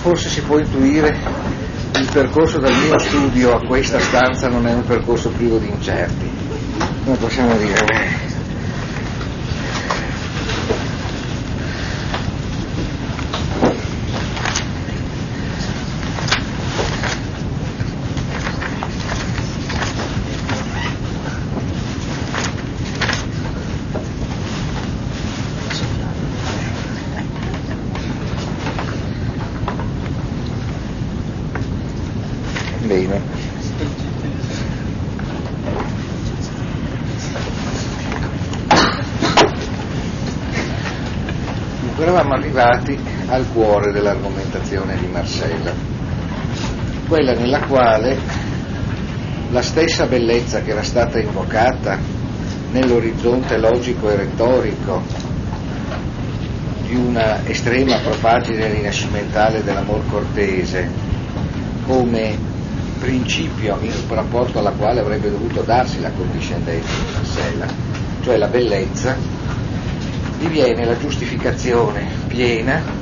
forse si può intuire il percorso dal mio studio a questa stanza non è un percorso privo di incerti. Come possiamo dire? Bene. Dunque eravamo arrivati al cuore dell'argomentazione di Marcella, quella nella quale la stessa bellezza che era stata invocata nell'orizzonte logico e retorico di una estrema propagine rinascimentale dell'amor cortese come principio in rapporto alla quale avrebbe dovuto darsi la condiscendenza di Marcella, cioè la bellezza, diviene la giustificazione piena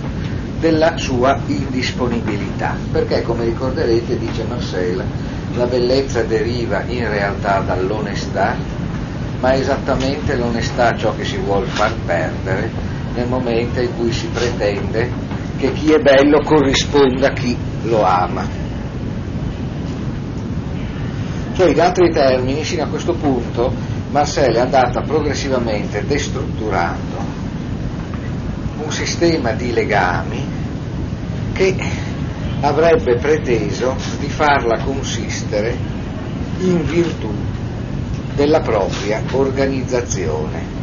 della sua indisponibilità, perché come ricorderete, dice Marcella, la bellezza deriva in realtà dall'onestà, ma è esattamente l'onestà ciò che si vuole far perdere nel momento in cui si pretende che chi è bello corrisponda a chi lo ama. Cioè, in altri termini, fino a questo punto, Marcella è andata progressivamente destrutturando un sistema di legami che avrebbe preteso di farla consistere in virtù della propria organizzazione.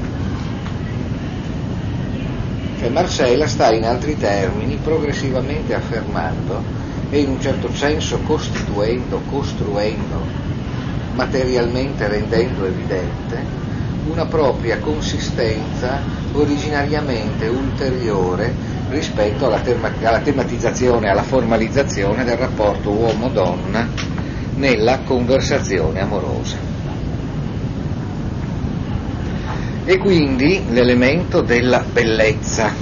Cioè Marcella sta in altri termini progressivamente affermando e in un certo senso costituendo, costruendo materialmente rendendo evidente una propria consistenza originariamente ulteriore rispetto alla, tema- alla tematizzazione, alla formalizzazione del rapporto uomo-donna nella conversazione amorosa. E quindi l'elemento della bellezza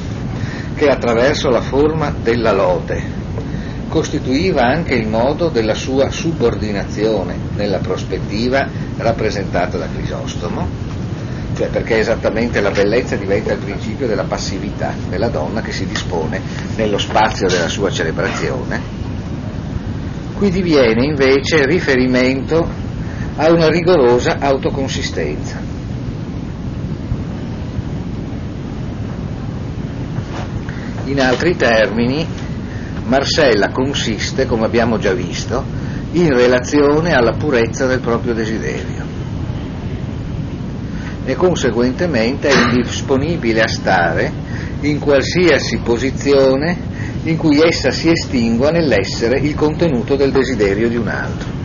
che attraverso la forma della lode costituiva anche il modo della sua subordinazione nella prospettiva rappresentata da Crisostomo, cioè perché esattamente la bellezza diventa il principio della passività della donna che si dispone nello spazio della sua celebrazione, qui diviene invece riferimento a una rigorosa autoconsistenza. In altri termini, Marcella consiste, come abbiamo già visto, in relazione alla purezza del proprio desiderio e conseguentemente è indisponibile a stare in qualsiasi posizione in cui essa si estingua nell'essere il contenuto del desiderio di un altro.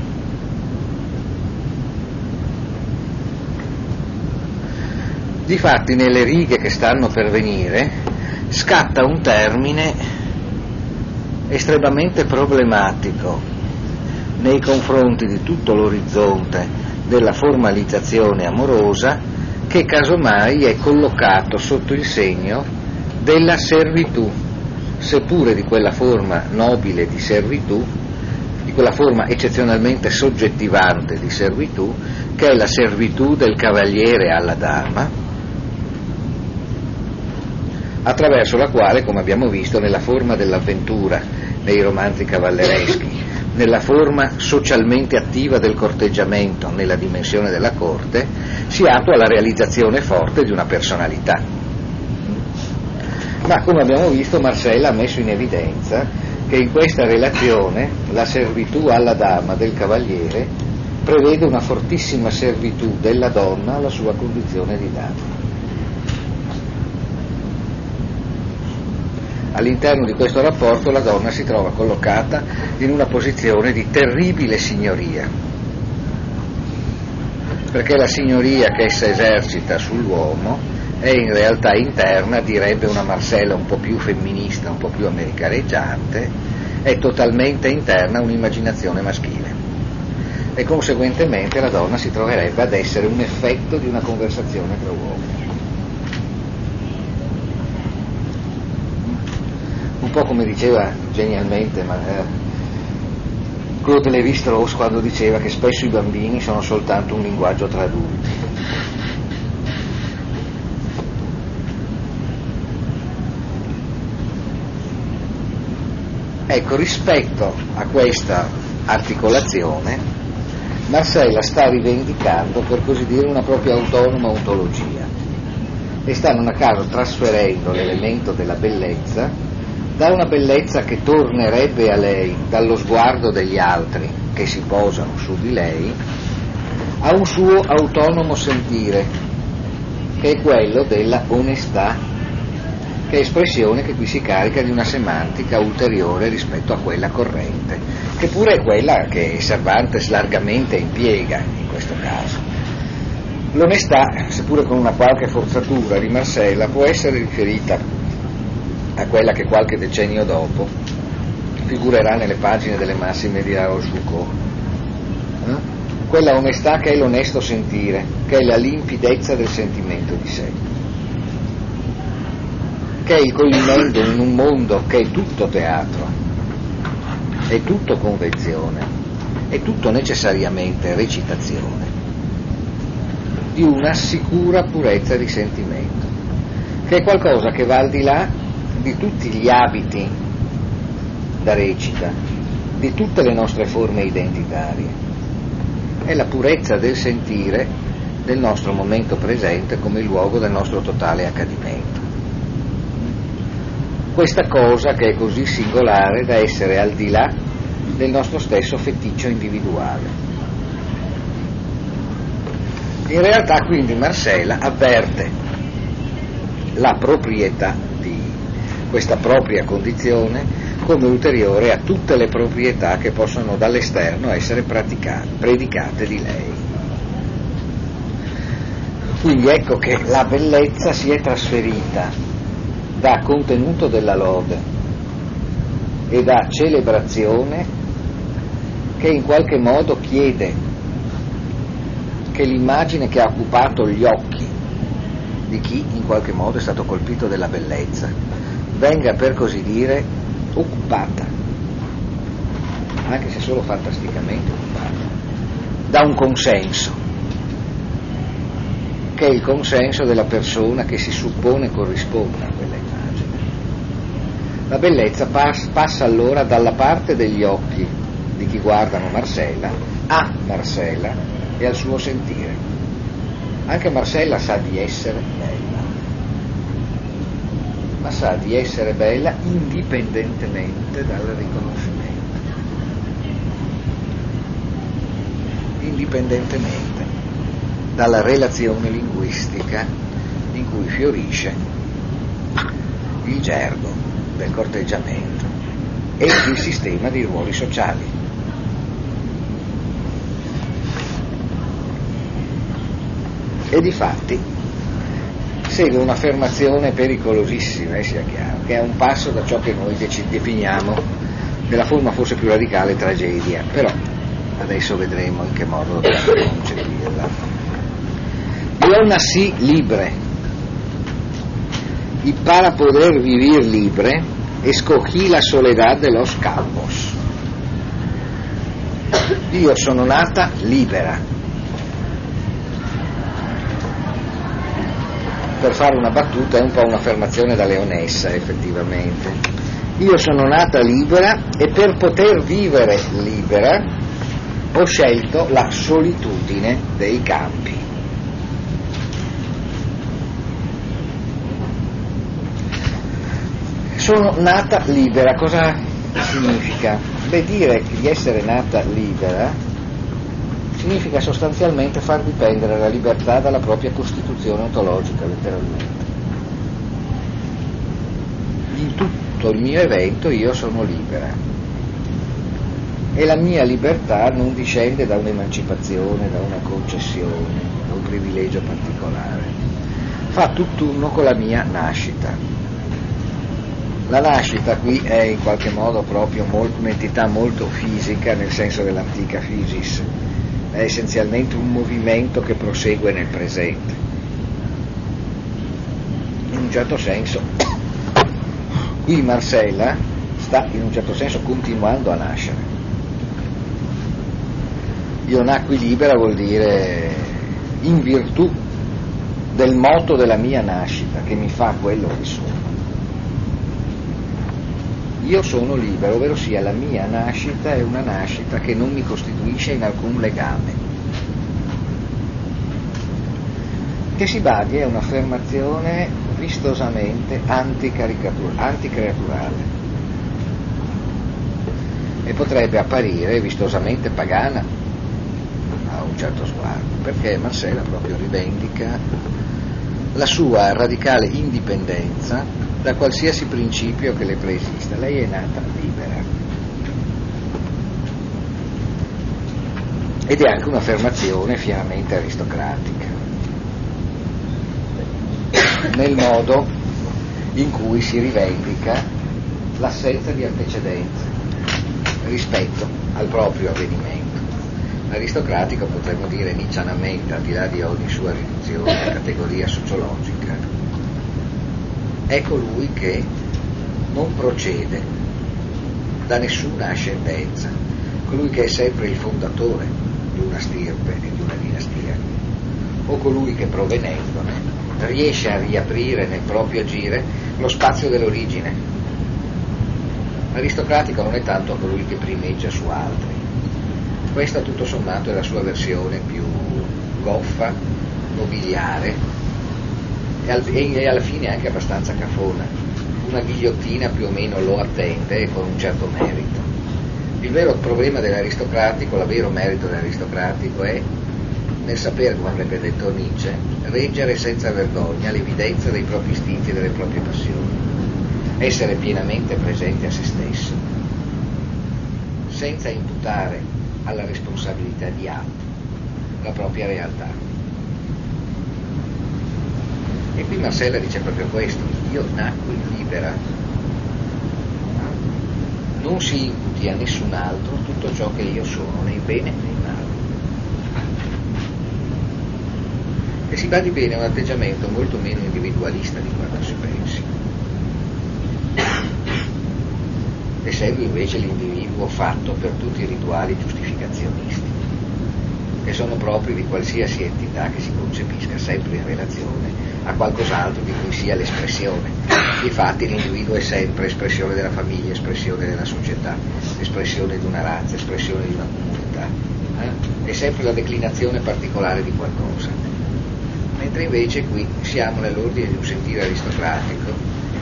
Difatti nelle righe che stanno per venire scatta un termine estremamente problematico nei confronti di tutto l'orizzonte della formalizzazione amorosa che casomai è collocato sotto il segno della servitù, seppure di quella forma nobile di servitù, di quella forma eccezionalmente soggettivante di servitù, che è la servitù del cavaliere alla dama, attraverso la quale, come abbiamo visto, nella forma dell'avventura nei romanzi cavallereschi, nella forma socialmente attiva del corteggiamento nella dimensione della corte, si attua la realizzazione forte di una personalità. Ma come abbiamo visto Marcella ha messo in evidenza che in questa relazione la servitù alla dama del cavaliere prevede una fortissima servitù della donna alla sua condizione di dama. All'interno di questo rapporto la donna si trova collocata in una posizione di terribile signoria, perché la signoria che essa esercita sull'uomo è in realtà interna, direbbe una Marcella un po' più femminista, un po' più americaneggiante, è totalmente interna un'immaginazione maschile e conseguentemente la donna si troverebbe ad essere un effetto di una conversazione tra uomini. Un po' come diceva genialmente ma, eh, Claude Lévi-Strauss quando diceva che spesso i bambini sono soltanto un linguaggio tra adulti. Ecco, rispetto a questa articolazione, Marcella sta rivendicando, per così dire, una propria autonoma ontologia e sta non a caso trasferendo l'elemento della bellezza da una bellezza che tornerebbe a lei dallo sguardo degli altri che si posano su di lei, a un suo autonomo sentire, che è quello della onestà, che è espressione che qui si carica di una semantica ulteriore rispetto a quella corrente, che pure è quella che Cervantes largamente impiega in questo caso. L'onestà, seppure con una qualche forzatura di Marcella, può essere riferita a quella che qualche decennio dopo figurerà nelle pagine delle massime di La Rochefoucauld. Eh? Quella onestà che è l'onesto sentire, che è la limpidezza del sentimento di sé, che è il coglimento in un mondo che è tutto teatro, è tutto convenzione, è tutto necessariamente recitazione, di una sicura purezza di sentimento, che è qualcosa che va al di là di tutti gli abiti da recita, di tutte le nostre forme identitarie. È la purezza del sentire del nostro momento presente come luogo del nostro totale accadimento. Questa cosa che è così singolare da essere al di là del nostro stesso feticcio individuale. In realtà quindi Marcella avverte la proprietà questa propria condizione come ulteriore a tutte le proprietà che possono dall'esterno essere predicate di lei. Quindi ecco che la bellezza si è trasferita da contenuto della lode e da celebrazione che in qualche modo chiede che l'immagine che ha occupato gli occhi di chi in qualche modo è stato colpito della bellezza venga per così dire occupata, anche se solo fantasticamente occupata, da un consenso, che è il consenso della persona che si suppone corrisponda a quella immagine. La bellezza pass- passa allora dalla parte degli occhi di chi guardano Marcella a Marcella e al suo sentire. Anche Marcella sa di essere lei ma sa di essere bella indipendentemente dal riconoscimento, indipendentemente dalla relazione linguistica in cui fiorisce il gergo del corteggiamento e il sistema di ruoli sociali. E di fatti segue un'affermazione pericolosissima, eh, sia chiaro, che è un passo da ciò che noi definiamo nella forma forse più radicale tragedia, però adesso vedremo in che modo dobbiamo concepirla. Yo nací libre y para poder vivir libre escogí la soledad de los campos. Io sono nata libera per fare una battuta è un po' un'affermazione da leonessa effettivamente. Io sono nata libera e per poter vivere libera ho scelto la solitudine dei campi. Sono nata libera, cosa significa? Beh, dire di essere nata libera significa sostanzialmente far dipendere la libertà dalla propria costituzione ontologica, letteralmente. In tutto il mio evento io sono libera e la mia libertà non discende da un'emancipazione, da una concessione, da un privilegio particolare. Fa tutt'uno con la mia nascita. La nascita qui è in qualche modo proprio un'entità molto fisica nel senso dell'antica physis, è essenzialmente un movimento che prosegue nel presente. In un certo senso Qui Marcella sta in un certo senso continuando a nascere. Io nacqui libera vuol dire in virtù del moto della mia nascita che mi fa quello che sono. Io sono libero, ovvero sia la mia nascita è una nascita che non mi costituisce in alcun legame. Che si badi è un'affermazione vistosamente anticreaturale e potrebbe apparire vistosamente pagana a un certo sguardo, perché Marcella proprio rivendica la sua radicale indipendenza da qualsiasi principio che le preesista. Lei è nata libera. Ed è anche un'affermazione fieramente aristocratica, nel modo in cui si rivendica l'assenza di antecedenze rispetto al proprio avvenimento. L'aristocratico potremmo dire niccianamente, al di là di ogni sua riduzione a categoria sociologica, è colui che non procede da nessuna ascendenza, colui che è sempre il fondatore di una stirpe e di una dinastia, o colui che provenendone riesce a riaprire nel proprio agire lo spazio dell'origine. L'aristocratico non è tanto colui che primeggia su altri, questa tutto sommato è la sua versione più goffa, nobiliare e, alla fine anche abbastanza cafona. Una ghigliottina più o meno lo attende e con un certo merito. Il vero problema dell'aristocratico, il vero merito dell'aristocratico è nel sapere, come avrebbe detto Nietzsche, reggere senza vergogna l'evidenza dei propri istinti e delle proprie passioni, essere pienamente presente a se stesso, senza imputare alla responsabilità di altri la propria realtà. E qui Marcella dice proprio questo, io nacqui libera, non si imputi a nessun altro tutto ciò che io sono, né bene né male. E si badi bene un atteggiamento molto meno individualista di quanto si pensi. E segue invece l'individuo fatto per tutti i rituali giustificazionisti che sono propri di qualsiasi entità che si concepisca sempre in relazione a qualcos'altro di cui sia l'espressione. Infatti l'individuo è sempre espressione della famiglia, espressione della società, espressione di una razza, espressione di una comunità, eh? è sempre la declinazione particolare di qualcosa. Mentre invece qui siamo nell'ordine di un sentire aristocratico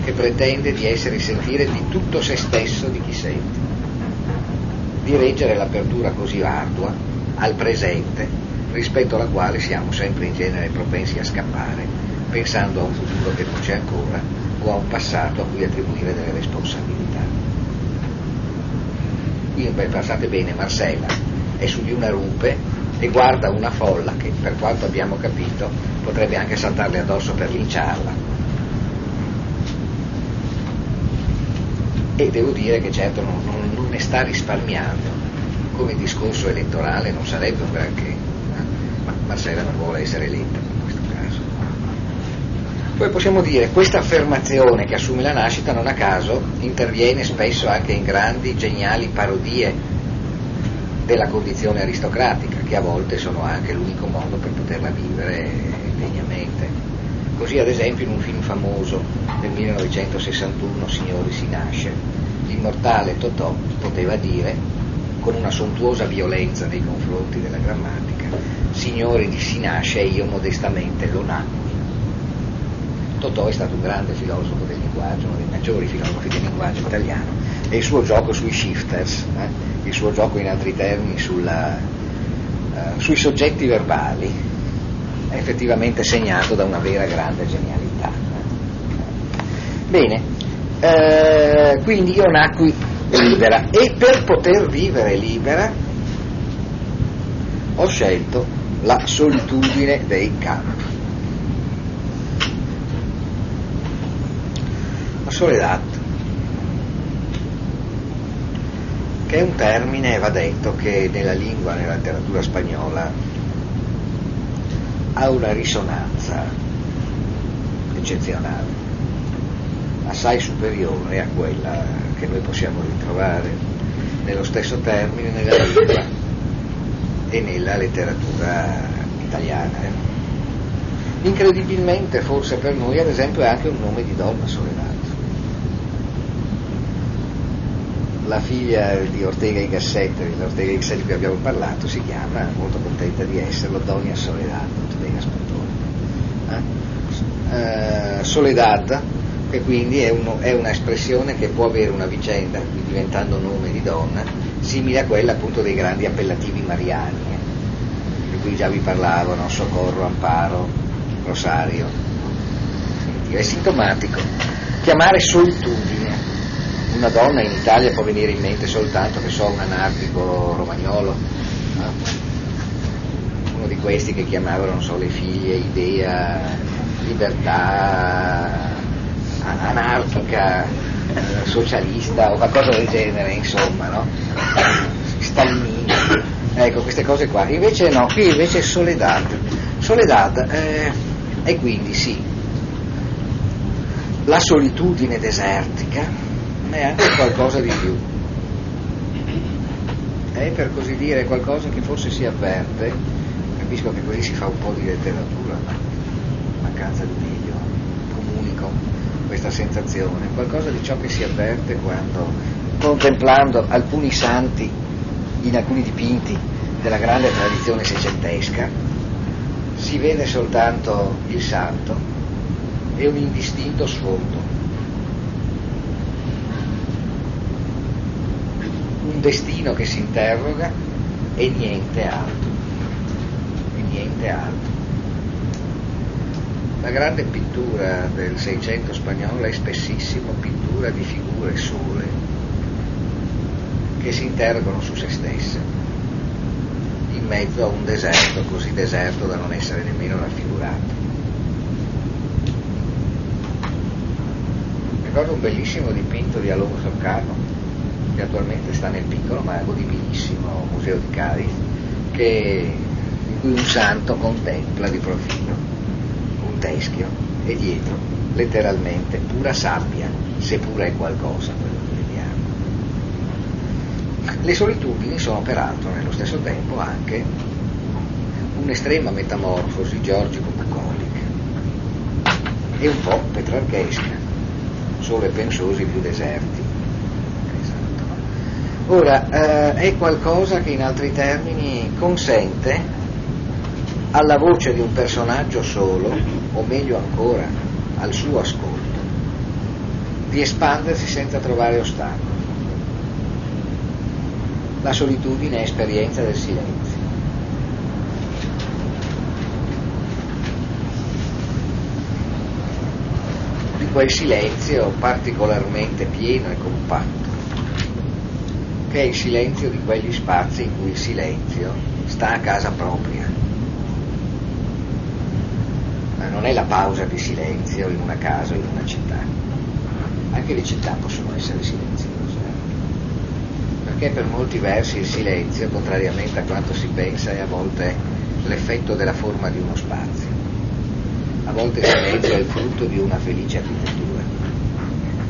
che pretende di essere il sentire di tutto se stesso di chi sente, di reggere l'apertura così ardua al presente, rispetto alla quale siamo sempre in genere propensi a scappare, pensando a un futuro che non c'è ancora o a un passato a cui attribuire delle responsabilità. Qui, beh, pensate bene, Marcella è su di una rupe e guarda una folla che, per quanto abbiamo capito, potrebbe anche saltarle addosso per linciarla. E devo dire che certo non, non, non ne sta risparmiando come discorso elettorale non sarebbe un granché, eh? ma Marcella non vuole essere eletta in questo caso. Poi possiamo dire, questa affermazione che assume la nascita non a caso interviene spesso anche in grandi, geniali parodie della condizione aristocratica, che a volte sono anche l'unico modo per poterla vivere degnamente. Così ad esempio in un film famoso del 1961, Signori si nasce, l'immortale Totò poteva dire con una sontuosa violenza nei confronti della grammatica, signore di Sinasce e io modestamente lo nacqui. Totò è stato un grande filosofo del linguaggio, uno dei maggiori filosofi del linguaggio italiano, e il suo gioco sui shifters, eh, il suo gioco in altri termini sulla, uh, sui soggetti verbali, è effettivamente segnato da una vera grande genialità. Bene, eh, quindi io nacqui libera e per poter vivere libera ho scelto la solitudine dei campi. La soledad, che è un termine, va detto, che nella lingua, nella letteratura spagnola ha una risonanza eccezionale assai superiore a quella che noi possiamo ritrovare nello stesso termine nella lingua e nella letteratura italiana. Eh. Incredibilmente, forse per noi, ad esempio, è anche un nome di donna Soledad. La figlia di Ortega y Gasset, di Ortega y Gasset di cui abbiamo parlato, si chiama, molto contenta di esserlo, Donia Soledad Ortega Spantone. Eh, Soledad, che quindi è, uno, è una espressione che può avere una vicenda, diventando nome di donna, simile a quella appunto dei grandi appellativi mariani, eh, di cui già vi parlavo, no? Socorro, Amparo, Rosario. È sintomatico. Chiamare solitudine una donna in Italia può venire in mente soltanto, che so, un anarchico romagnolo, no? uno di questi che chiamavano, non so, le figlie idea, libertà anarchica, eh, socialista o qualcosa del genere, insomma, no? Stalinista, ecco queste cose qua. Invece no, qui invece è Soledad. Soledad eh, è quindi sì, la solitudine desertica, ma è anche qualcosa di più. È per così dire qualcosa che forse si avverte, capisco che così si fa un po' di letteratura, ma mancanza di questa sensazione, qualcosa di ciò che si avverte quando, contemplando alcuni santi in alcuni dipinti della grande tradizione seicentesca, si vede soltanto il santo e un indistinto sfondo, un destino che si interroga e niente altro, e niente altro. La grande pittura del Seicento spagnolo è spessissimo pittura di figure sole che si interrogano su se stesse in mezzo a un deserto così deserto da non essere nemmeno raffigurato. Ricordo un bellissimo dipinto di Alomo Sorcano che attualmente sta nel piccolo ma godibilissimo museo di Cadiz che, in cui un santo contempla di profilo teschio e dietro, letteralmente, pura sabbia, seppure è qualcosa quello che vediamo. Le solitudini sono peraltro nello stesso tempo anche un'estrema metamorfosi georgico-bucolica e un po' petrarchesca, solo e pensosi più deserti. Esatto. Ora, eh, è qualcosa che in altri termini consente alla voce di un personaggio solo, o meglio ancora, al suo ascolto, di espandersi senza trovare ostacoli. La solitudine è esperienza del silenzio. Di quel silenzio particolarmente pieno e compatto, che è il silenzio di quegli spazi in cui il silenzio sta a casa propria non è la pausa di silenzio in una casa o in una città. Anche le città possono essere silenziose, perché per molti versi il silenzio, contrariamente a quanto si pensa, è a volte l'effetto della forma di uno spazio. A volte il silenzio è il frutto di una felice architettura.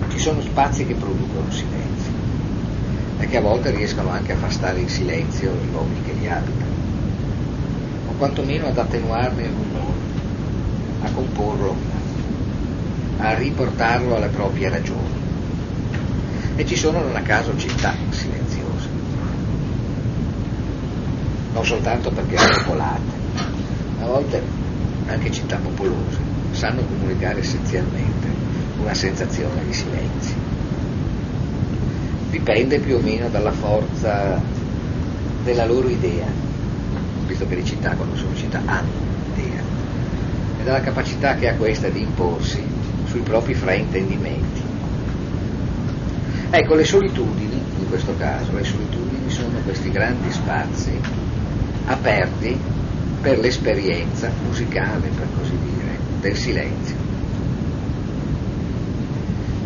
Ci sono spazi che producono silenzio e che a volte riescono anche a far stare in silenzio gli uomini che li abitano, o quantomeno ad attenuarne il rumore a comporlo, a riportarlo alle proprie ragioni. E ci sono non a caso città silenziose, non soltanto perché sono popolate, a volte anche città popolose, sanno comunicare essenzialmente una sensazione di silenzio. Dipende più o meno dalla forza della loro idea, visto che le città quando sono città hanno dalla capacità che ha questa di imporsi sui propri fraintendimenti. Ecco, le solitudini, in questo caso, le solitudini sono questi grandi spazi aperti per l'esperienza musicale, per così dire, del silenzio.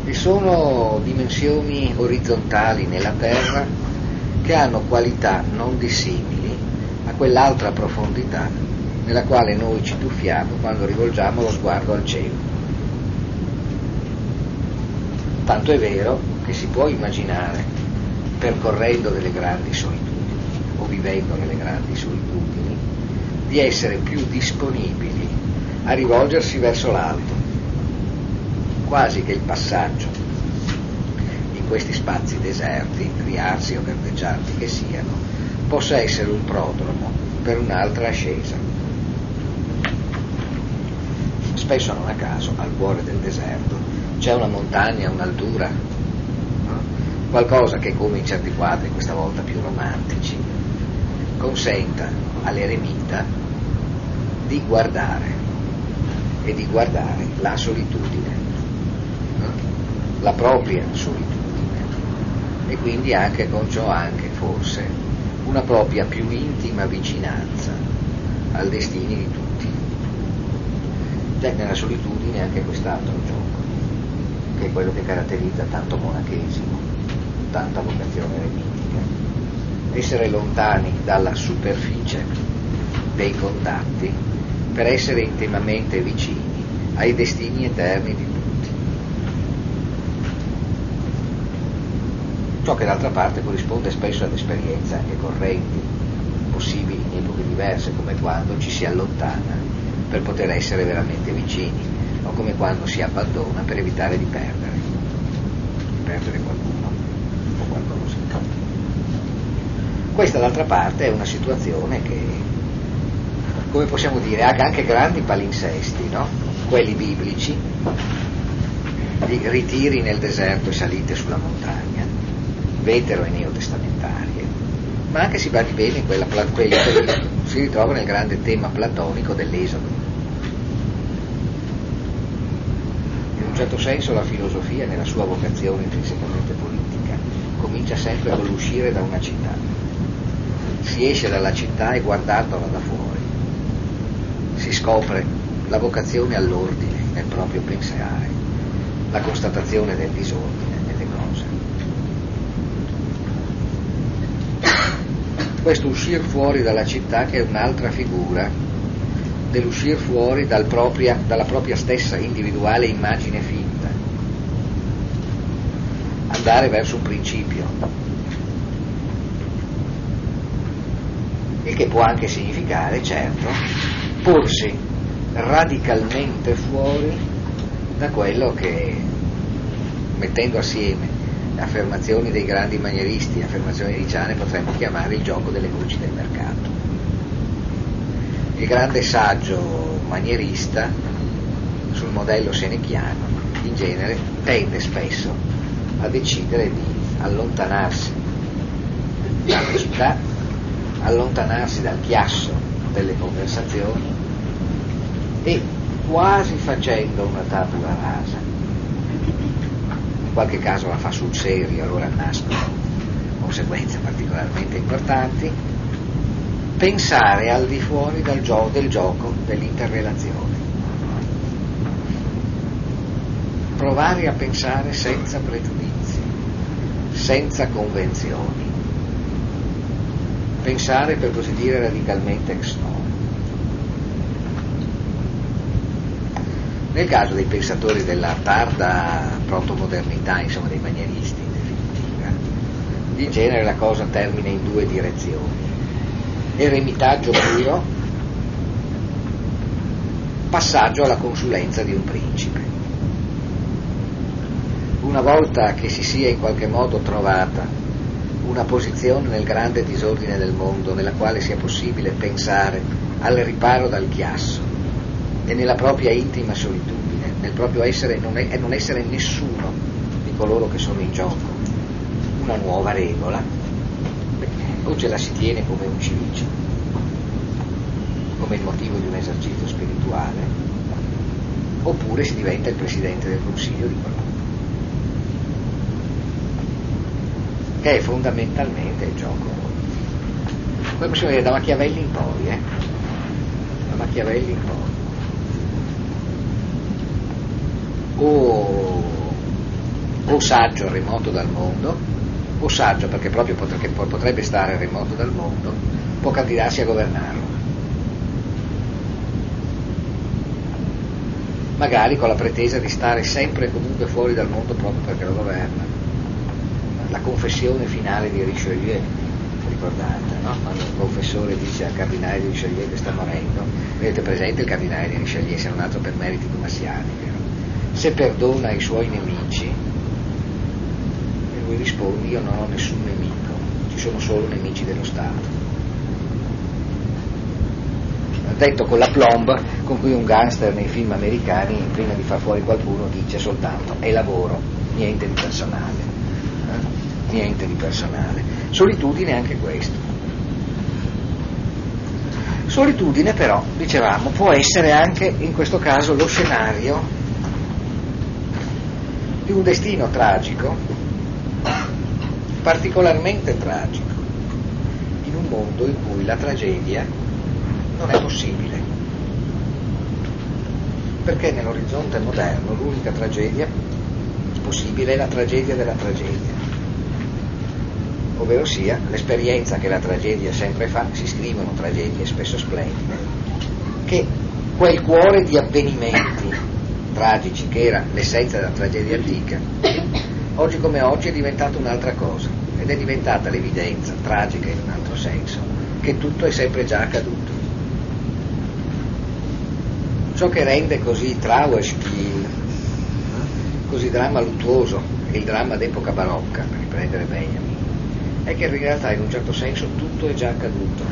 E sono dimensioni orizzontali nella terra che hanno qualità non dissimili a quell'altra profondità nella quale noi ci tuffiamo quando rivolgiamo lo sguardo al cielo. Tanto è vero che si può immaginare, percorrendo delle grandi solitudini o vivendo nelle grandi solitudini, di essere più disponibili a rivolgersi verso l'alto, quasi che il passaggio in questi spazi deserti, riarsi o verdeggianti che siano, possa essere un prodromo per un'altra ascesa. Spesso non a caso, al cuore del deserto, c'è una montagna, un'altura, no? qualcosa che come in certi quadri, questa volta più romantici, consenta all'eremita di guardare e di guardare la solitudine, no? la propria solitudine e quindi anche con ciò anche forse una propria più intima vicinanza al destino di tutti. Cioè nella solitudine anche quest'altro gioco, che è quello che caratterizza tanto monachesimo, tanta vocazione eremitica. Essere lontani dalla superficie dei contatti per essere intimamente vicini ai destini eterni di tutti. Ciò che d'altra parte corrisponde spesso ad esperienze anche correnti, possibili in epoche diverse, come quando ci si allontana per poter essere veramente vicini, o come quando si abbandona per evitare di perdere, di perdere qualcuno o qualcosa. Questa d'altra parte è una situazione che, come possiamo dire, ha anche grandi palinsesti, no? quelli biblici, di ritiri nel deserto e salite sulla montagna, vetero e neotestamentarie, ma anche si badi bene in quella, quella si ritrova nel grande tema platonico dell'Esodo. In un certo senso la filosofia, nella sua vocazione intrinsecamente politica, comincia sempre con l'uscire da una città. Si esce dalla città e guardandola da fuori si scopre la vocazione all'ordine nel proprio pensare, la constatazione del disordine nelle cose. Questo uscire fuori dalla città che è un'altra figura dell'uscire fuori dal propria, dalla propria stessa individuale immagine finta, andare verso un principio, il che può anche significare, certo, porsi radicalmente fuori da quello che, mettendo assieme affermazioni dei grandi manieristi, affermazioni di Ciane, potremmo chiamare il gioco delle voci del mercato. Il grande saggio manierista, sul modello senechiano, in genere tende spesso a decidere di allontanarsi dalla città, allontanarsi dal chiasso delle conversazioni e quasi facendo una tabula rasa, in qualche caso la fa sul serio, allora nascono conseguenze particolarmente importanti, pensare al di fuori gio- del gioco dell'interrelazione, provare a pensare senza pregiudizi, senza convenzioni, pensare per così dire radicalmente ex novo. Nel caso dei pensatori della tarda protomodernità, insomma dei manieristi in definitiva, in genere la cosa termina in due direzioni. Eremitaggio puro, passaggio alla consulenza di un principe. Una volta che si sia in qualche modo trovata una posizione nel grande disordine del mondo nella quale sia possibile pensare al riparo dal chiasso, e nella propria intima solitudine, nel proprio essere non e non essere nessuno di coloro che sono in gioco, una nuova regola, o ce la si tiene come un cilicio, come il motivo di un esercizio spirituale, oppure si diventa il presidente del consiglio di qualcuno, che è fondamentalmente il gioco. Poi possiamo dire da Machiavelli in poi, eh? Da Machiavelli in poi. o, o saggio remoto dal mondo, o saggio perché proprio potrebbe stare remoto dal mondo, può candidarsi a governarlo. magari con la pretesa di stare sempre e comunque fuori dal mondo proprio perché lo governa. La confessione finale di Richelieu, ricordate, no? quando il confessore dice al cardinale di Richelieu che sta morendo, vedete presente il cardinale di Richelieu, se non altro per meriti tomassiani, vero? se perdona i suoi nemici, lui risponde io non ho nessun nemico, ci sono solo nemici dello Stato detto con la plomb con cui un gangster nei film americani prima di far fuori qualcuno dice soltanto è lavoro, niente di personale. Eh? Niente di personale. Solitudine anche questo. Solitudine però, dicevamo, può essere anche in questo caso lo scenario di un destino tragico, particolarmente tragico, in un mondo in cui la tragedia non è possibile. Perché nell'orizzonte moderno l'unica tragedia possibile è la tragedia della tragedia, ovvero sia l'esperienza che la tragedia sempre fa, si scrivono tragedie spesso splendide, che quel cuore di avvenimenti tragici che era l'essenza della tragedia antica, oggi come oggi è diventato un'altra cosa ed è diventata l'evidenza, tragica in un altro senso, che tutto è sempre già accaduto. Ciò che rende così Trauerspiel, così dramma luttuoso, il dramma d'epoca barocca, per riprendere Benjamin, è che in realtà in un certo senso tutto è già accaduto.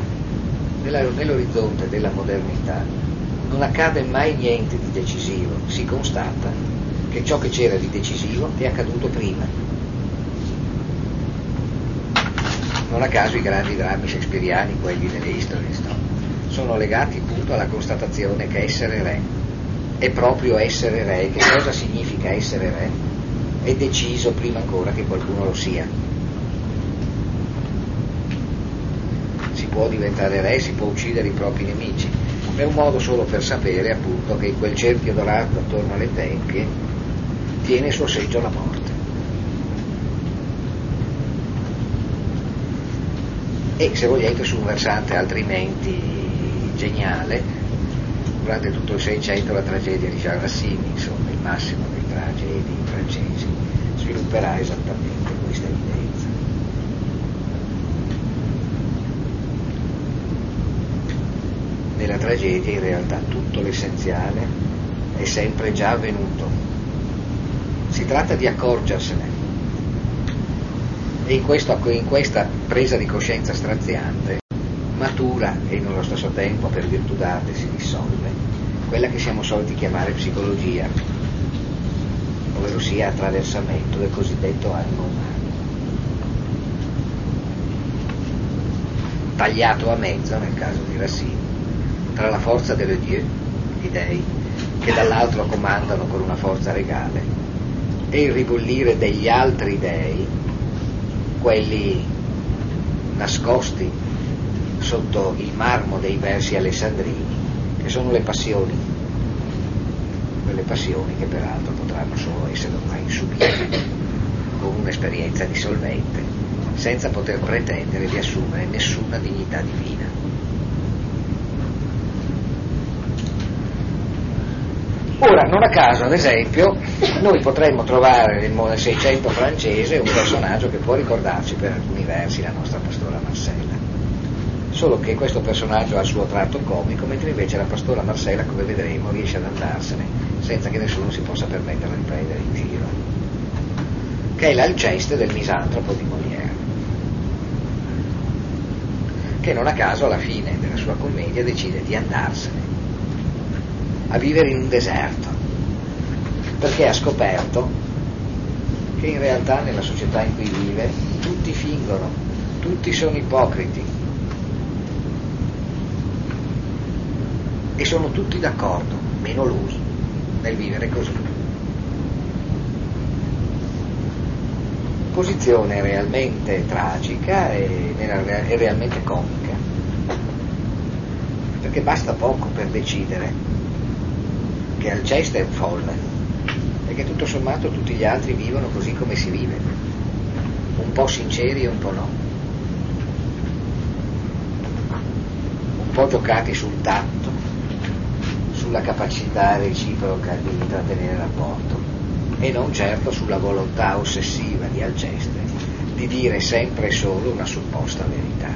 Nell'orizzonte della modernità non accade mai niente di decisivo, si constata che ciò che c'era di decisivo è accaduto prima. Non a caso i grandi drammi shakespeariani, quelli delle History no? sono legati appunto alla constatazione che essere re è proprio essere re, che cosa significa essere re? È deciso prima ancora che qualcuno lo sia. Si può diventare re, si può uccidere i propri nemici, è un modo solo per sapere appunto che quel cerchio dorato attorno alle tempie tiene il suo seggio la morte. E se vogliate su un versante altrimenti geniale, durante tutto il Seicento la tragedia di Jean Racine, insomma il massimo dei tragedi francesi, svilupperà esattamente questa evidenza. Nella tragedia in realtà tutto l'essenziale è sempre già avvenuto. Tratta di accorgersene. E in, questo, in questa presa di coscienza straziante matura e nello stesso tempo per virtù d'arte si dissolve, quella che siamo soliti chiamare psicologia, ovvero sia attraversamento del cosiddetto animo umano. Tagliato a mezzo, nel caso di Racine, tra la forza delle Dieu, i dei, che dall'altro comandano con una forza regale, e il ribollire degli altri dei, quelli nascosti sotto il marmo dei versi alessandrini, che sono le passioni, quelle passioni che peraltro potranno solo essere ormai subite con un'esperienza dissolvente, senza poter pretendere di assumere nessuna dignità divina. Ora, non a caso, ad esempio, noi potremmo trovare nel 600 francese un personaggio che può ricordarci per alcuni versi la nostra pastora Marcella. Solo che questo personaggio ha il suo tratto comico, mentre invece la pastora Marcella, come vedremo, riesce ad andarsene senza che nessuno si possa permettere di prendere in giro, che è l'Alceste del misantropo di Molière, che non a caso alla fine della sua commedia decide di andarsene, a vivere in un deserto, perché ha scoperto che in realtà nella società in cui vive tutti fingono, tutti sono ipocriti, e sono tutti d'accordo, meno lui, nel vivere così. Posizione realmente tragica e, e realmente comica, perché basta poco per decidere che Alceste è un folle che tutto sommato tutti gli altri vivono così come si vive, un po' sinceri e un po' no, un po' giocati sul tatto sulla capacità reciproca di intrattenere il rapporto e non certo sulla volontà ossessiva di Alceste di dire sempre e solo una supposta verità.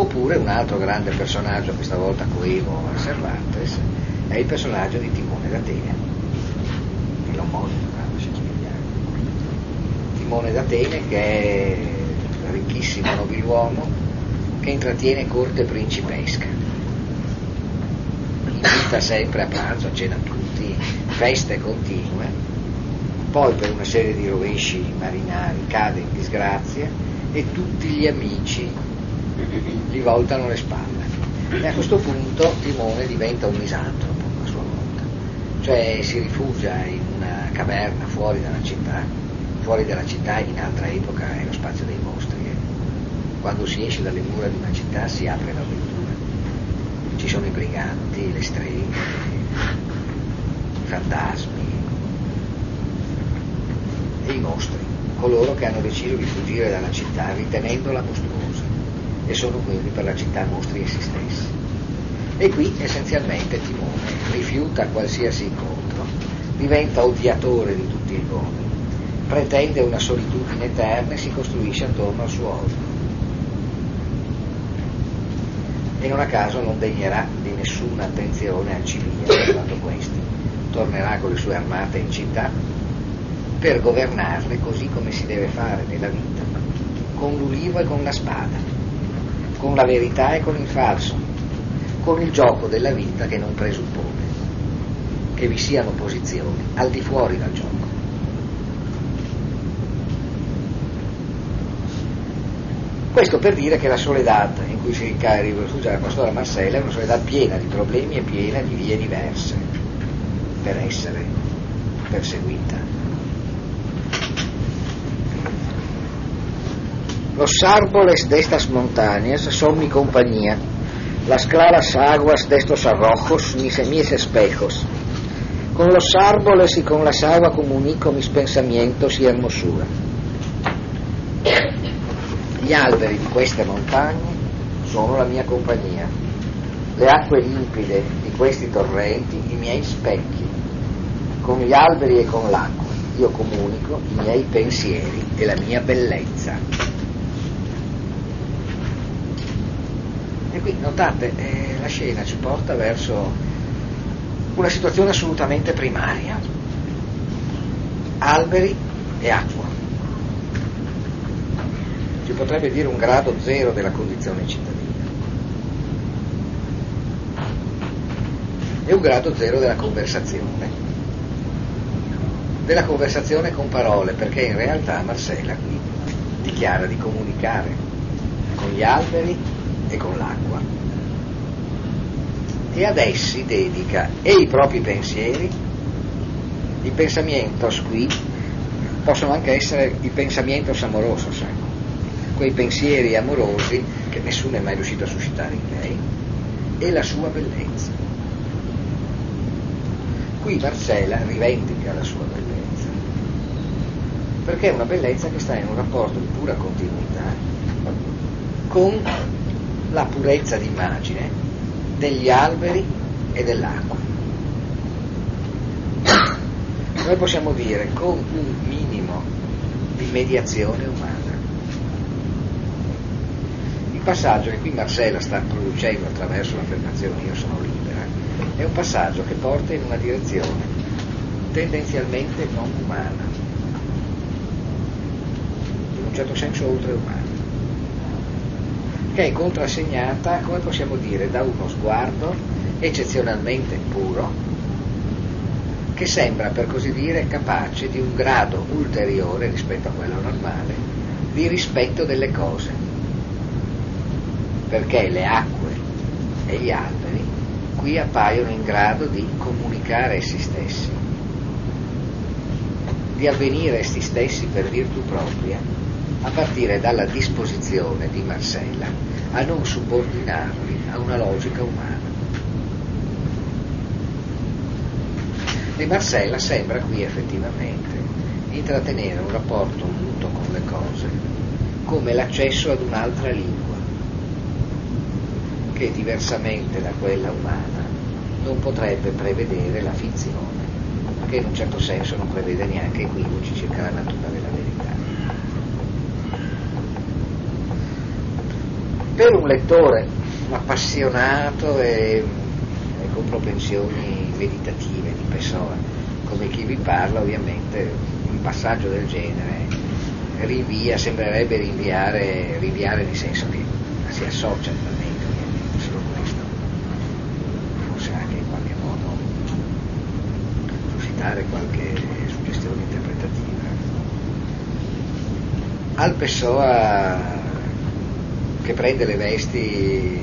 Oppure un altro grande personaggio, questa volta coevo a Cervantes, è il personaggio di Timone d'Atene, l'omonimo Timone d'Atene che è ricchissimo nobiluomo che intrattiene corte principesca. Invita sempre a pranzo, a cena tutti, feste continue, poi per una serie di rovesci marinari cade in disgrazia e tutti gli amici gli voltano le spalle. E a questo punto Timone diventa un misantropo a sua volta, cioè si rifugia in una caverna fuori dalla città, fuori dalla città in altra epoca è lo spazio dei mostri. Eh. Quando si esce dalle mura di una città si apre l'avventura. Ci sono i briganti, le streghe, i fantasmi e i mostri, coloro che hanno deciso di fuggire dalla città ritenendola mostruosa e sono quindi per la città mostri essi stessi. E qui essenzialmente Timone rifiuta qualsiasi incontro, diventa odiatore di tutti gli uomini, pretende una solitudine eterna e si costruisce attorno al suo odio. E non a caso non degnerà di nessuna attenzione al civile quando questi tornerà con le sue armate in città per governarle così come si deve fare nella vita, con l'ulivo e con la spada con la verità e con il falso, con il gioco della vita che non presuppone che vi siano posizioni al di fuori dal gioco. Questo per dire che la soledad in cui si rifugia la pastora Marcella è una soledad piena di problemi e piena di vie diverse per essere perseguita. Los árboles de estas montañas son mi compañía, las claras aguas de estos arrojos mis, mis espejos. Con los árboles y con las aguas comunico mis pensamientos y hermosura. Gli alberi di queste montagne sono la mia compagnia, le acque limpide di questi torrenti i miei specchi. Con gli alberi e con l'acqua io comunico i miei pensieri e la mia bellezza. Qui notate eh, la scena ci porta verso una situazione assolutamente primaria. Alberi e acqua. Si potrebbe dire un grado zero della condizione cittadina. E un grado zero della conversazione. Della conversazione con parole, perché in realtà Marcella qui dichiara di comunicare con gli alberi e con l'acqua. E ad essi dedica e i propri pensieri, i pensamientos qui possono anche essere i pensamientos amorosos, ecco, quei pensieri amorosi che nessuno è mai riuscito a suscitare in lei, e la sua bellezza. Qui Marcella rivendica la sua bellezza, perché è una bellezza che sta in un rapporto di pura continuità con la purezza d'immagine degli alberi e dell'acqua. Noi possiamo dire con un minimo di mediazione umana. Il passaggio che qui Marcella sta producendo attraverso l'affermazione io sono libera è un passaggio che porta in una direzione tendenzialmente non umana, in un certo senso oltreumana che è contrassegnata, come possiamo dire, da uno sguardo eccezionalmente puro, che sembra, per così dire, capace di un grado ulteriore rispetto a quello normale di rispetto delle cose, perché le acque e gli alberi qui appaiono in grado di comunicare essi stessi, di avvenire essi stessi per virtù propria a partire dalla disposizione di Marcella a non subordinarli a una logica umana. E Marcella sembra qui effettivamente intrattenere un rapporto muto con le cose come l'accesso ad un'altra lingua, che diversamente da quella umana non potrebbe prevedere la finzione, che in un certo senso non prevede neanche equivoci circa la natura della verità. Per un lettore appassionato e, e con propensioni meditative di Pessoa, come chi vi parla, ovviamente un passaggio del genere rinvia, sembrerebbe rinviare, rinviare nel senso che si associa totalmente, ovviamente, solo questo, forse anche in qualche modo suscitare qualche suggestione interpretativa. Al Pessoa che prende le vesti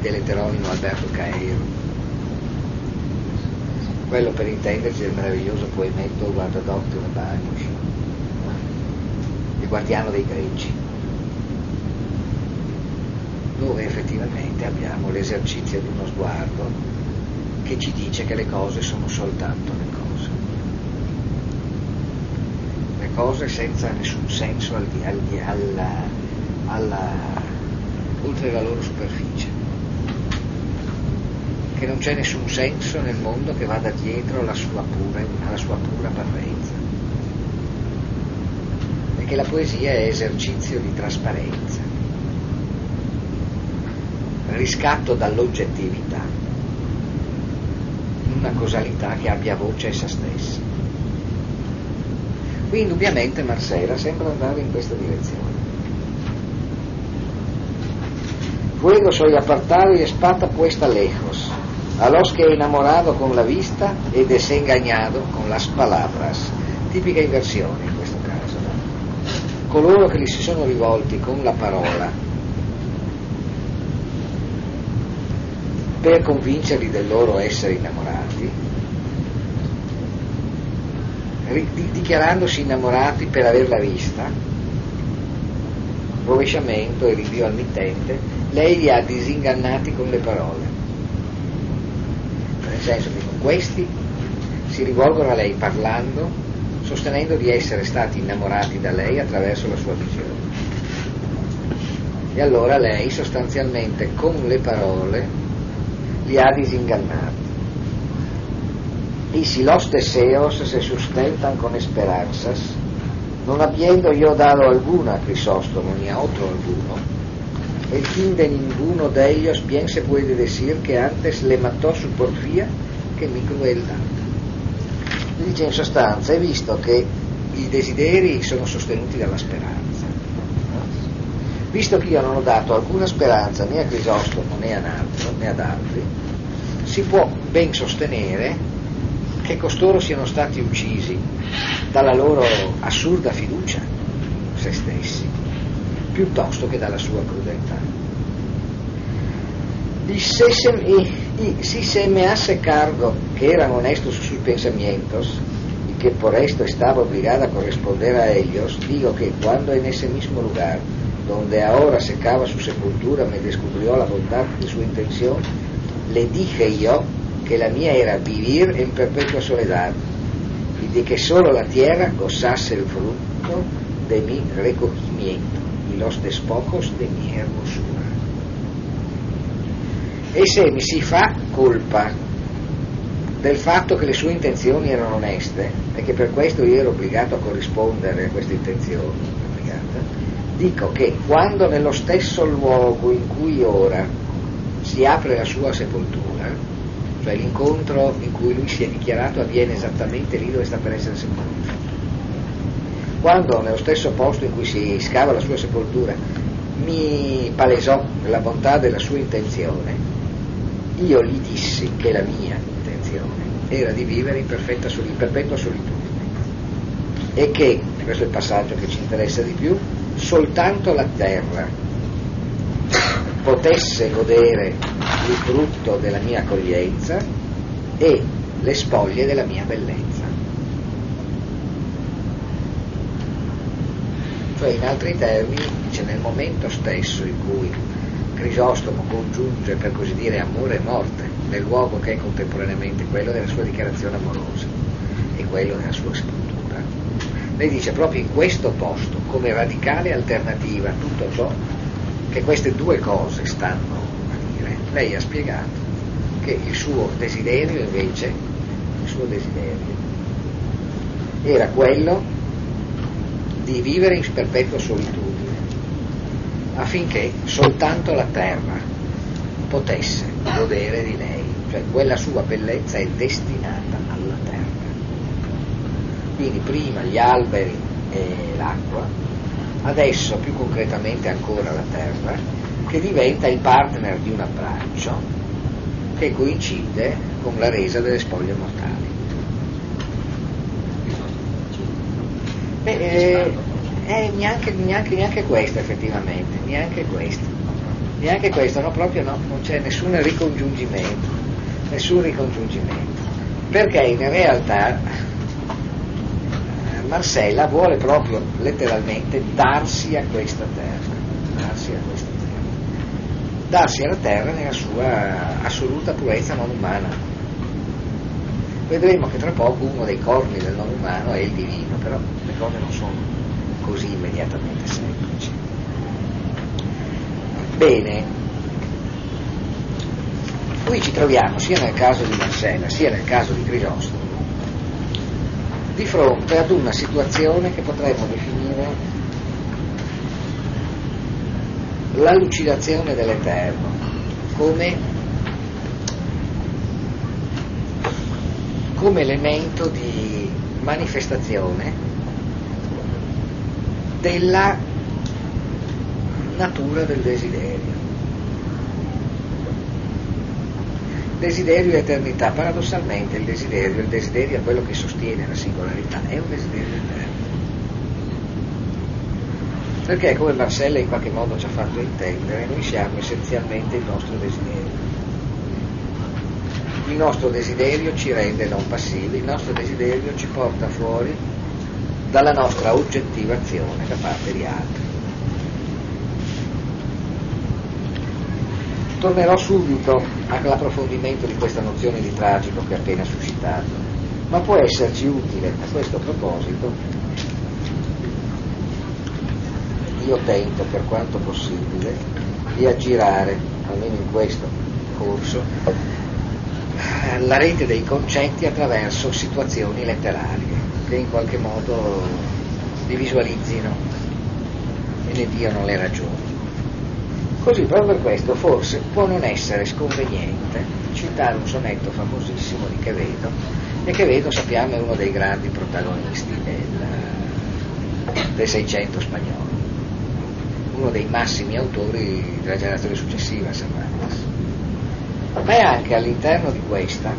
dell'eteronimo Alberto Cairo, quello per intenderci del meraviglioso poemetto Guarda Doctor Banius, il guardiano dei greci, dove effettivamente abbiamo l'esercizio di uno sguardo che ci dice che le cose sono soltanto le cose. Le cose senza nessun senso al di, al di, alla, alla, oltre la loro superficie. Che non c'è nessun senso nel mondo che vada dietro alla sua pura, alla sua pura parvenza. E che la poesia è esercizio di trasparenza riscatto dall'oggettività in una causalità che abbia voce essa stessa. Qui indubbiamente Marcella sembra andare in questa direzione. Fuego soy apartado y espada puesta lejos, a los que he enamorado con la vista e desengañado con las palabras. Tipica inversione in questo caso. Coloro che gli si sono rivolti con la parola per convincerli del loro essere innamorati, dichiarandosi innamorati per averla vista, rovesciamento e rinvio al mittente, lei li ha disingannati con le parole. Nel senso che questi si rivolgono a lei parlando, sostenendo di essere stati innamorati da lei attraverso la sua visione. E allora lei sostanzialmente con le parole li ha disingannati. Y si los deseos se sustentan con esperanzas, non habiendo yo dado alguna a Crisóstomo ni a otro alguno, el fin de ninguno de ellos bien se puede decir que antes le mató su porfia che mi crueldà. Dice in sostanza, hai visto che i desideri sono sostenuti dalla speranza. Visto che io non ho dato alcuna speranza né a Crisostomo né, né ad altri, si può ben sostenere che costoro siano stati uccisi dalla loro assurda fiducia in se stessi, piuttosto che dalla sua crudeltà. Y, si se me hace cargo que eran honestos sus pensamientos y que por esto estaba obligada a corresponder a ellos, digo que cuando en ese mismo lugar donde ahora secaba su sepultura me descubrió la bondad de su intención, le dije yo que la mía era vivir en perpetua soledad y de que solo la tierra gozase el fruto de mi recogimiento los despojos de mi hermosura. E se mi si fa colpa del fatto che le sue intenzioni erano oneste e che per questo io ero obbligato a corrispondere a queste intenzioni, dico che quando nello stesso luogo in cui ora si apre la sua sepoltura, cioè l'incontro in cui lui si è dichiarato avviene esattamente lì dove sta per essere sepolto. Quando nello stesso posto in cui si scava la sua sepoltura mi palesò la bontà della sua intenzione, io gli dissi che la mia intenzione era di vivere in, soli, in perpetua solitudine e che, questo è il passaggio che ci interessa di più, soltanto la terra potesse godere il frutto della mia accoglienza e le spoglie della mia bellezza. Cioè, in altri termini, dice nel momento stesso in cui Crisostomo congiunge, per così dire, amore e morte nel luogo che è contemporaneamente quello della sua dichiarazione amorosa e quello della sua sepoltura, lei dice proprio in questo posto, come radicale alternativa a tutto ciò che queste due cose stanno a dire, lei ha spiegato che il suo desiderio invece, il suo desiderio, era quello di vivere in perpetua solitudine, affinché soltanto la terra potesse godere di lei, cioè quella sua bellezza è destinata alla terra. Quindi prima gli alberi e l'acqua, adesso più concretamente ancora la terra, che diventa il partner di un abbraccio che coincide con la resa delle spoglie mortali. Beh, eh, eh, neanche, neanche, neanche questo effettivamente, neanche questo. Neanche questo, no, proprio no, non c'è nessun ricongiungimento, nessun ricongiungimento. Perché in realtà eh, Marcella vuole proprio letteralmente darsi a questa terra, darsi a questa terra, darsi alla terra nella sua assoluta purezza non umana. Vedremo che tra poco uno dei corni del non umano è il divino, però le cose non sono così immediatamente semplici. Bene, qui ci troviamo sia nel caso di Marcella sia nel caso di Crisostomo di fronte ad una situazione che potremmo definire la lucidazione dell'Eterno come, come elemento di manifestazione della natura del desiderio. Desiderio e eternità, paradossalmente il desiderio, il desiderio è quello che sostiene la singolarità, è un desiderio eterno. Perché come Marcella in qualche modo ci ha fatto intendere, noi siamo essenzialmente il nostro desiderio. Il nostro desiderio ci rende non passivi, il nostro desiderio ci porta fuori dalla nostra oggettivazione da parte di altri. Tornerò subito all'approfondimento di questa nozione di tragico che ho appena suscitato, ma può esserci utile a questo proposito. Io tento per quanto possibile di aggirare, almeno in questo corso, la rete dei concetti attraverso situazioni letterarie che in qualche modo li visualizzino e ne diano le ragioni. Così proprio per questo forse può non essere sconveniente citare un sonetto famosissimo di Quevedo, e Quevedo sappiamo è uno dei grandi protagonisti del, del Seicento spagnolo, uno dei massimi autori della generazione successiva a Cervantes. Ma è anche all'interno di questa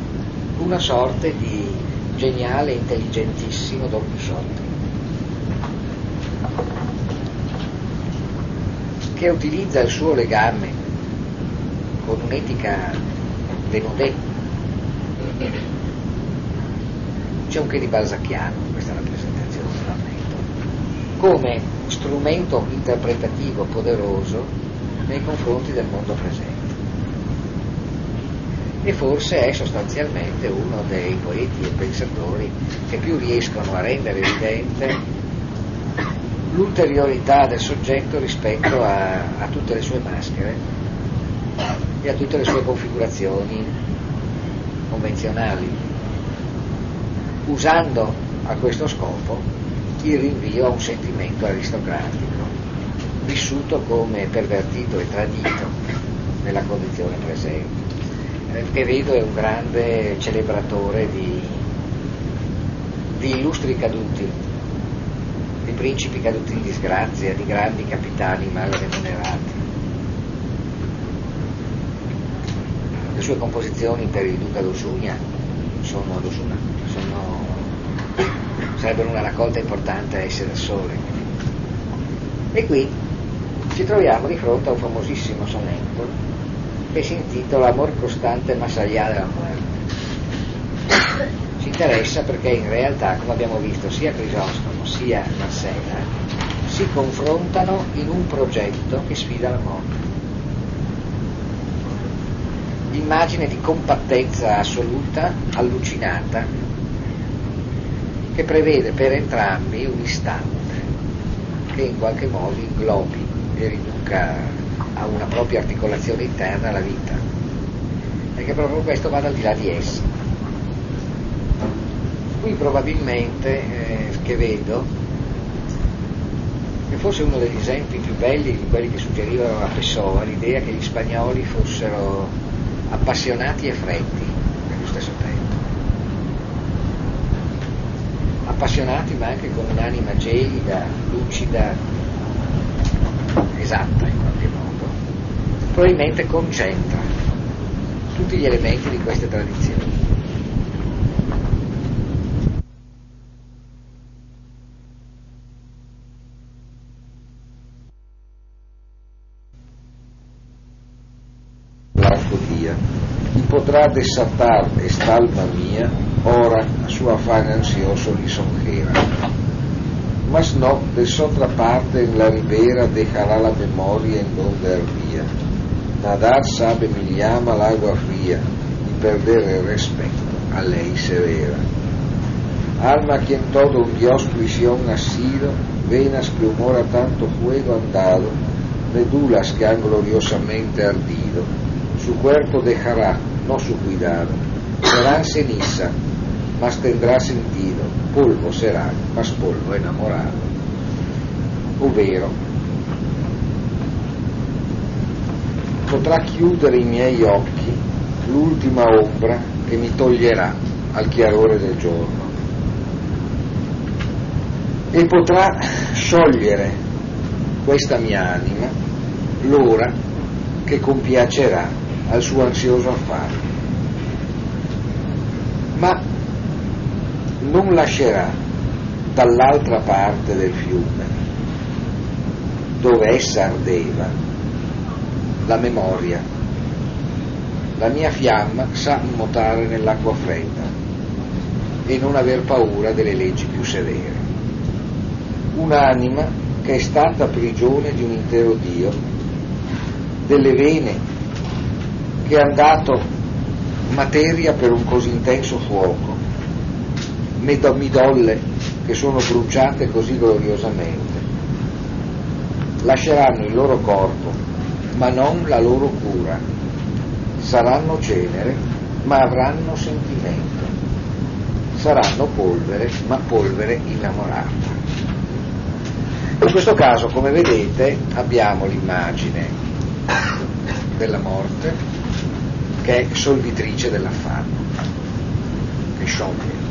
una sorte di geniale intelligentissimo Don Quixote che utilizza il suo legame con un'etica denudè. C'è un che di balzacchiano in questa rappresentazione, ammetto, come strumento interpretativo poderoso nei confronti del mondo presente. E forse è sostanzialmente uno dei poeti e pensatori che più riescono a rendere evidente l'ulteriorità del soggetto rispetto a, a tutte le sue maschere e a tutte le sue configurazioni convenzionali, usando a questo scopo il rinvio a un sentimento aristocratico, vissuto come pervertito e tradito nella condizione presente. Che vedo è un grande celebratore di, di illustri caduti di principi caduti in disgrazia, di grandi capitani mal remunerati. Le sue composizioni per il duca d'Osugna sono, sono, sarebbero una raccolta importante a essere da sole. E qui ci troviamo di fronte a un famosissimo sonetto che si intitola Amor costante más allá de la muerte ci interessa perché in realtà, come abbiamo visto, sia Crisostomo sia Marcella si confrontano in un progetto che sfida la morte. L'immagine di compattezza assoluta, allucinata, che prevede per entrambi un istante che in qualche modo inglobi e riduca ha una propria articolazione interna la vita e che proprio questo vada al di là di essa. Qui probabilmente eh, che vedo che forse uno degli esempi più belli di quelli che suggerivano a Pessoa l'idea che gli spagnoli fossero appassionati e freddi nello stesso tempo. Appassionati ma anche con un'anima gelida, lucida, esatta in qualche modo. Probabilmente concentra tutti gli elementi di queste tradizioni. potrà desatar esta alma mía, ora a su afán ansioso lisonjera. Mas no, de otra parte en la ribera dejará la memoria en donde ardía. Nadar sabe mi llama al agua fría y perder el respeto a ley severa. Alma quien todo un Dios prisión ha sido, venas que humora tanto fuego han dado, medulas que han gloriosamente ardido, su cuerpo dejará, no su cuidado. Serán ceniza, mas tendrá sentido, polvo será, mas polvo enamorado. Ovvero, potrà chiudere i miei occhi l'ultima ombra che mi toglierà al chiarore del giorno. E potrà sciogliere questa mia anima l'ora che compiacerà al suo ansioso affare, ma non lascerà dall'altra parte del fiume, dove essa ardeva, la memoria. La mia fiamma sa nuotare nell'acqua fredda e non aver paura delle leggi più severe. Un'anima che è stata prigione di un intero Dio, delle vene che hanno dato materia per un così intenso fuoco, midolle che sono bruciate così gloriosamente. Lasceranno il loro corpo, ma non la loro cura. Saranno cenere, ma avranno sentimento. Saranno polvere, ma polvere innamorata. In questo caso, come vedete, abbiamo l'immagine della morte, che è solvitrice dell'affanno, che scioglie,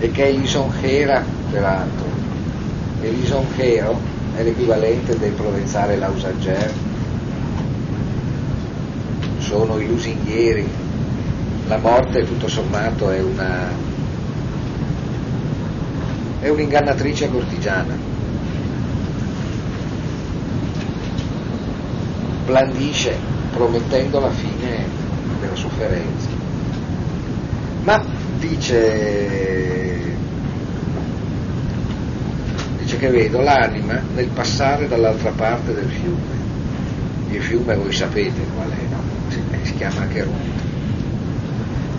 e che è lisonjera peraltro. E lisonjero è l'equivalente del provenzale lausager, sono i lusinghieri. La morte tutto sommato è una è un'ingannatrice cortigiana. Blandisce promettendo la fine della sofferenza. Ma dice, dice che vedo l'anima nel passare dall'altra parte del fiume. Il fiume voi sapete qual è, no? Si, si chiama Cheronte.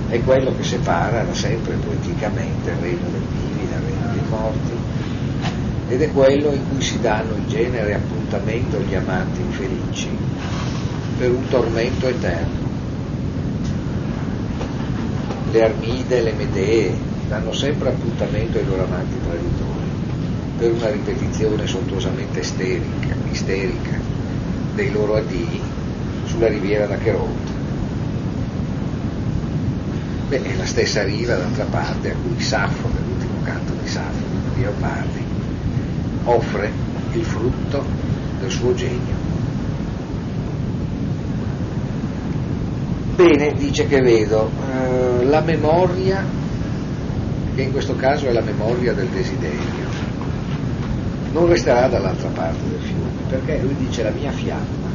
È quello che separa da sempre poeticamente il regno dei vivi dal regno dei morti ed è quello in cui si danno il genere appuntamento agli amanti infelici per un tormento eterno. Le Armide le Medee danno sempre appuntamento ai loro amanti traditori per una ripetizione sontuosamente isterica, isterica dei loro addii sulla riviera d'Acheronte. Beh, è la stessa riva d'altra parte a cui Saffo, nell'ultimo canto di Saffo, di Leopardi, offre il frutto del suo genio. Bene, dice che vedo, eh, la memoria, che in questo caso è la memoria del desiderio, non resterà dall'altra parte del fiume, perché lui dice la mia fiamma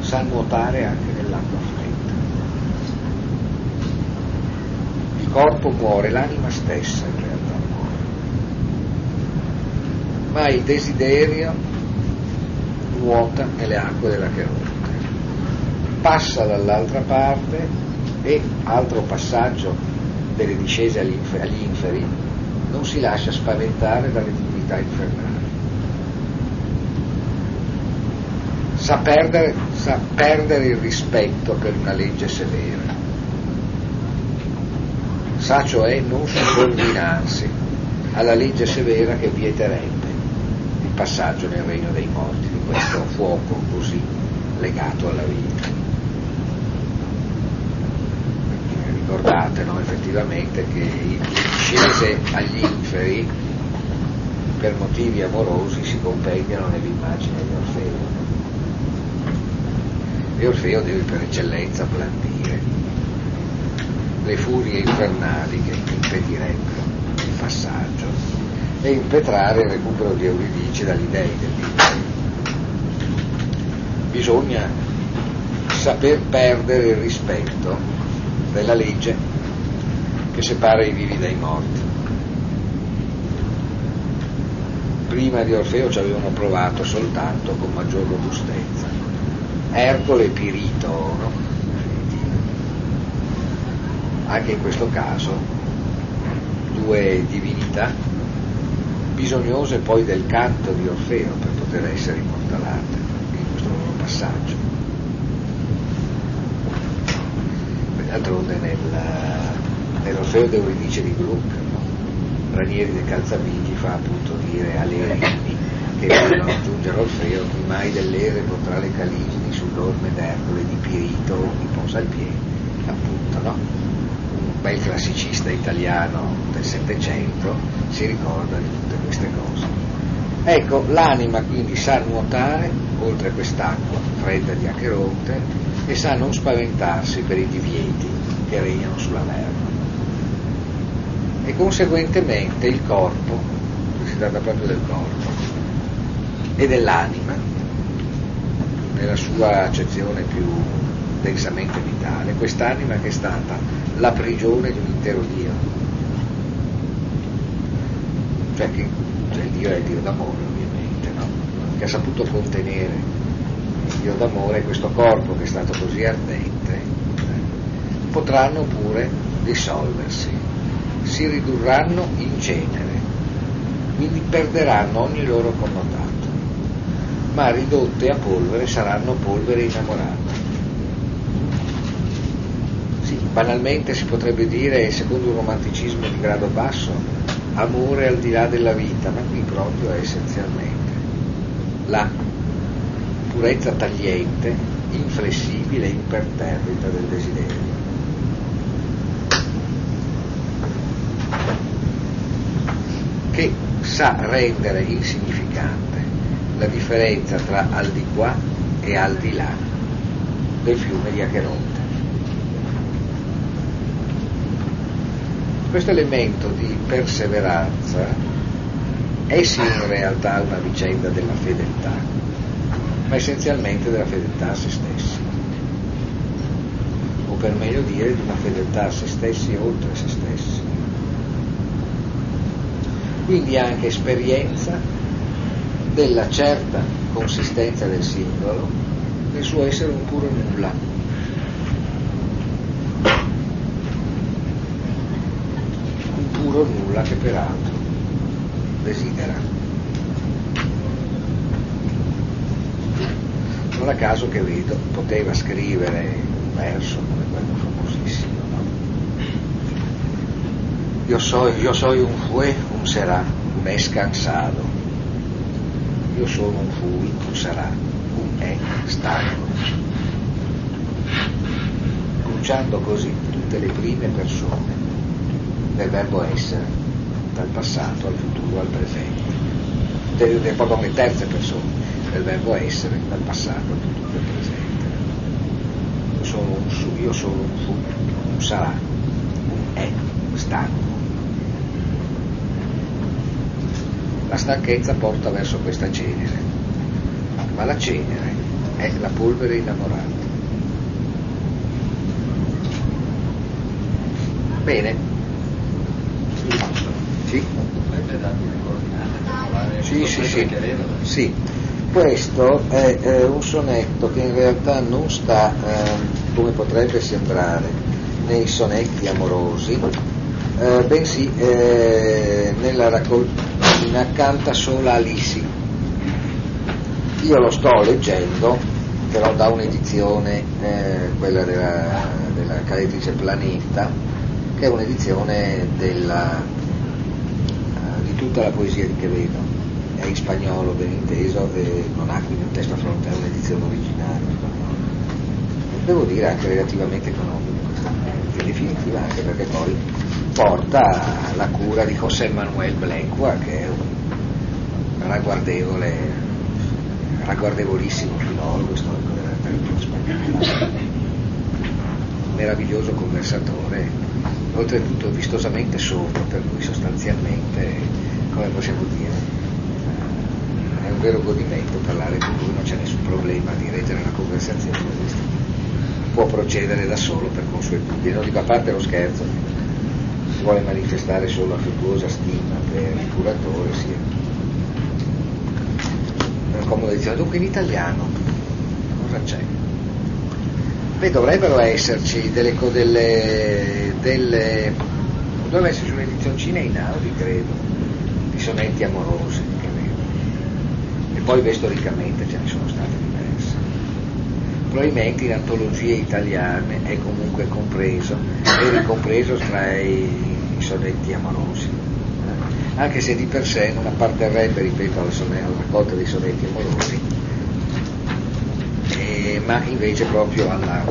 sa nuotare anche nell'acqua fredda. Il corpo muore, l'anima stessa in realtà muore, ma il desiderio nuota nelle acque della Cheronte passa dall'altra parte e, altro passaggio delle discese agli, inferi, non si lascia spaventare dalle divinità infernali. sa perdere, sa perdere il rispetto per una legge severa, sa cioè non subordinarsi alla legge severa che vieterebbe il passaggio nel regno dei morti di questo fuoco così legato alla vita. Ricordate no, effettivamente che il scese agli inferi per motivi amorosi si compendiano nell'immagine di Orfeo. E Orfeo deve per eccellenza blandire le furie infernali che impedirebbero il passaggio e impetrare il recupero di Euridice dagli dei. Bisogna saper perdere il rispetto della legge che separa i vivi dai morti. Prima di Orfeo ci avevano provato soltanto con maggior robustezza. Ercole e Pirito, no? anche in questo caso due divinità bisognose poi del canto di Orfeo per poter essere immortalate in questo loro passaggio. D'altronde nel, nell'Orfeo d'Euridice di Gluck, no? Ranieri del Calzabigi fa appunto dire alle Erini che vogliono raggiungere Orfeo, chi mai dell'ere potrà le caligini sull'orme d'Ercole di Pirito al piede, appunto, no? Un bel classicista italiano del Settecento si ricorda di tutte queste cose. Ecco, l'anima quindi sa nuotare oltre quest'acqua fredda di Acheronte e sa non spaventarsi per i divieti che regnano sulla terra. E conseguentemente il corpo, si tratta proprio del corpo, e dell'anima, nella sua accezione più densamente vitale, quest'anima che è stata la prigione di un intero Dio. Cioè, che, cioè il Dio è il Dio d'amore ovviamente, no? che ha saputo contenere il Dio d'amore questo corpo che è stato così ardente, eh, potranno pure dissolversi, si ridurranno in cenere, quindi perderanno ogni loro connotato ma ridotte a polvere saranno polvere innamorate. Sì, banalmente si potrebbe dire, secondo un romanticismo di grado basso, amore al di là della vita, ma qui proprio è essenzialmente la purezza tagliente, inflessibile e imperterrita del desiderio. che sa rendere insignificante la differenza tra al di qua e al di là del fiume di Acheronte. Questo elemento di perseveranza è sì in realtà una vicenda della fedeltà, ma essenzialmente della fedeltà a se stessi, o per meglio dire di una fedeltà a se stessi e oltre se stessi. Quindi anche esperienza della certa consistenza del singolo nel suo essere un puro nulla. Un puro nulla che peraltro desidera. Non a caso che vedo poteva scrivere un verso come quello famosissimo, no? Io soy, io soy un fue, un será, un es cansado io sono un fui, un sarà, un è stanco, conciando così tutte le prime persone del verbo essere, dal passato al futuro al presente, e poi come terze persone del verbo essere, dal passato al futuro al presente. Io sono un su, io sono un fu, un sarà, un è stanco. La stanchezza porta verso questa cenere, ma la cenere è la polvere innamorata. Bene. Sì? Sì, sì, sì. sì. Questo è eh, un sonetto che in realtà non sta, eh, come potrebbe sembrare, nei sonetti amorosi, eh, bensì eh, nella raccolta canta sola Alisi. io lo sto leggendo, però da un'edizione, eh, quella della, della caletrice Planeta, che è un'edizione della, uh, di tutta la poesia di Quevedo, è in spagnolo ben inteso, e non ha quindi un testo a fronte, è un'edizione originale in spagnolo. Devo dire anche relativamente economica, in definitiva anche perché poi porta la cura di José Manuel Blecua, che è un ragguardevole, ragguardevolissimo filologo storico della letteratura spagnola, meraviglioso conversatore, oltretutto vistosamente sordo, per cui sostanzialmente, come possiamo dire, è un vero godimento parlare con lui, non c'è nessun problema di reggere una conversazione, può procedere da solo per consuetudine, non dico a parte lo scherzo, si vuole manifestare solo affettuosa stima per il curatore, sia una comoda edizione. Dunque in italiano cosa c'è? Beh, dovrebbero esserci delle, delle, delle dovrebbe esserci un'edizioncina in Audi, credo, di sonetti amorosi, credo. E poi storicamente ce ne sono state diverse. Probabilmente in antologie italiane è comunque compreso, è ricompreso tra i i sonetti amorosi, eh? anche se di per sé non apparterrebbe, ripeto, alla, sonne, alla raccolta dei sonetti amorosi, eh, ma invece proprio alla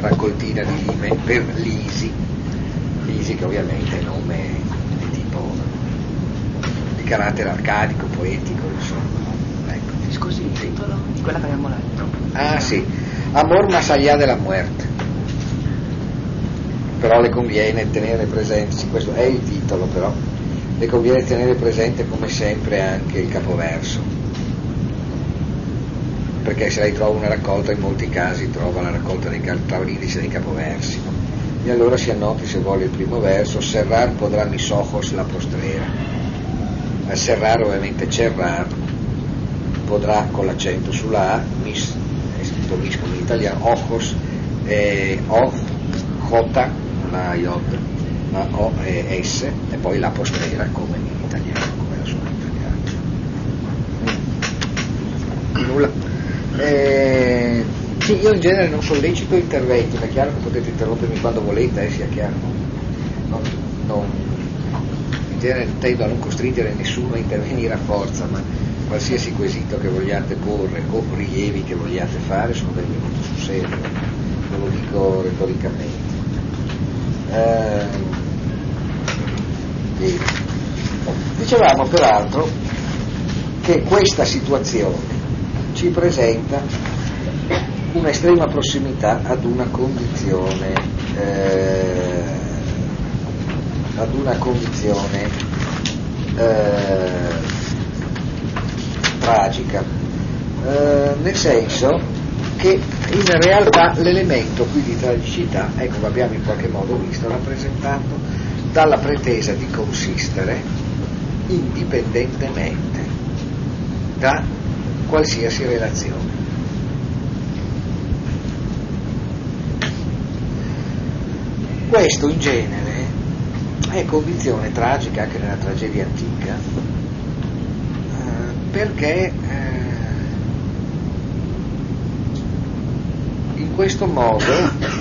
raccoltina di rime per Lisi, Lisi che ovviamente è nome di tipo di carattere arcadico, poetico, insomma. Ecco. Scusi, il titolo di quella che abbiamo letto. Ah sì, Amor más allá de la muerte però le conviene tenere presente, sì, questo è il titolo però, le conviene tenere presente come sempre anche il capoverso, perché se lei trova una raccolta in molti casi trova la raccolta dei, trova l'indice dei capoversi. E allora si annoti se vuole il primo verso, serrar podrà mis ojos la postrera, a serrar ovviamente cerrar, podrà con l'accento sulla A, mis, è scritto mis come in italiano, ojos, eh, of, J la J, la O e poi la postrera come in italiano, come la suona in italiano. Nulla. Eh, sì, io in genere non sollecito interventi, ma è chiaro che potete interrompermi quando volete, eh, sia chiaro. Non, non, in genere tendo a non costringere nessuno a intervenire a forza, ma qualsiasi quesito che vogliate porre o rilievi che vogliate fare sono benvenuti sul serio, ve lo dico retoricamente. Eh, dicevamo peraltro che questa situazione ci presenta un'estrema prossimità ad una condizione, eh, ad una condizione eh, tragica, eh, nel senso che in realtà l'elemento qui di tragicità, ecco l'abbiamo in qualche modo visto, rappresentato dalla pretesa di consistere indipendentemente da qualsiasi relazione. Questo in genere è condizione tragica anche nella tragedia antica, eh, perché eh, in questo modo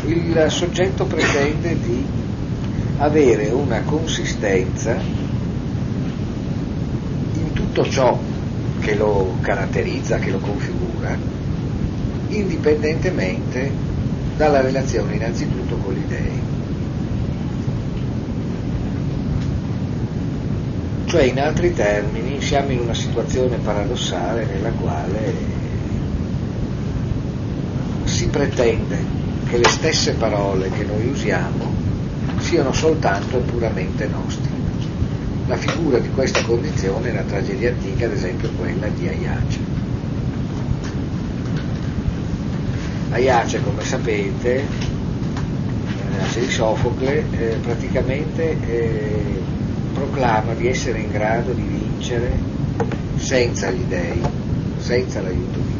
il soggetto pretende di avere una consistenza in tutto ciò che lo caratterizza, che lo configura, indipendentemente dalla relazione innanzitutto con gli dei. Cioè, in altri termini, siamo in una situazione paradossale nella quale si pretende che le stesse parole che noi usiamo siano soltanto e puramente nostre. La figura di questa condizione nella tragedia antica, ad esempio, quella di Aiace. Aiace, come sapete, Aiace di Sofocle, eh, praticamente eh, proclama di essere in grado di vincere senza gli dei, senza l'aiuto di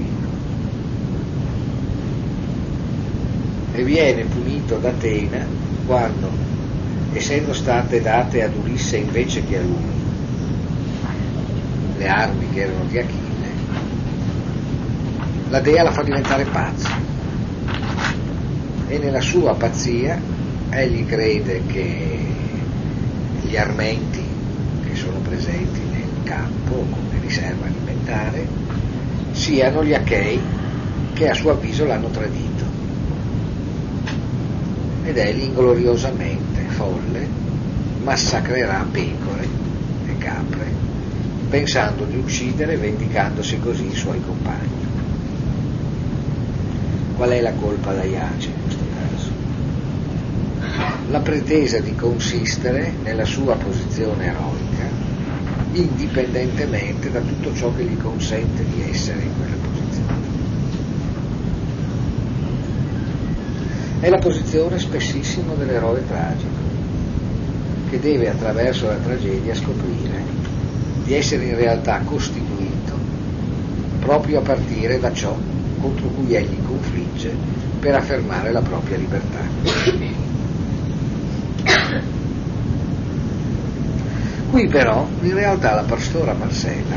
e viene punito da Atena quando, essendo state date ad Ulisse invece che a lui, le armi che erano di Achille, la dea la fa diventare pazza. E nella sua pazzia egli crede che gli armenti che sono presenti nel campo come riserva alimentare siano gli achei che a suo avviso l'hanno tradito ed egli ingloriosamente folle massacrerà pecore e capre pensando di uccidere vendicandosi così i suoi compagni qual è la colpa da Iace in questo caso? La pretesa di consistere nella sua posizione eroica indipendentemente da tutto ciò che gli consente di essere in quella È la posizione spessissimo dell'eroe tragico, che deve attraverso la tragedia scoprire di essere in realtà costituito proprio a partire da ciò contro cui egli confligge per affermare la propria libertà. Qui però in realtà la pastora Marcella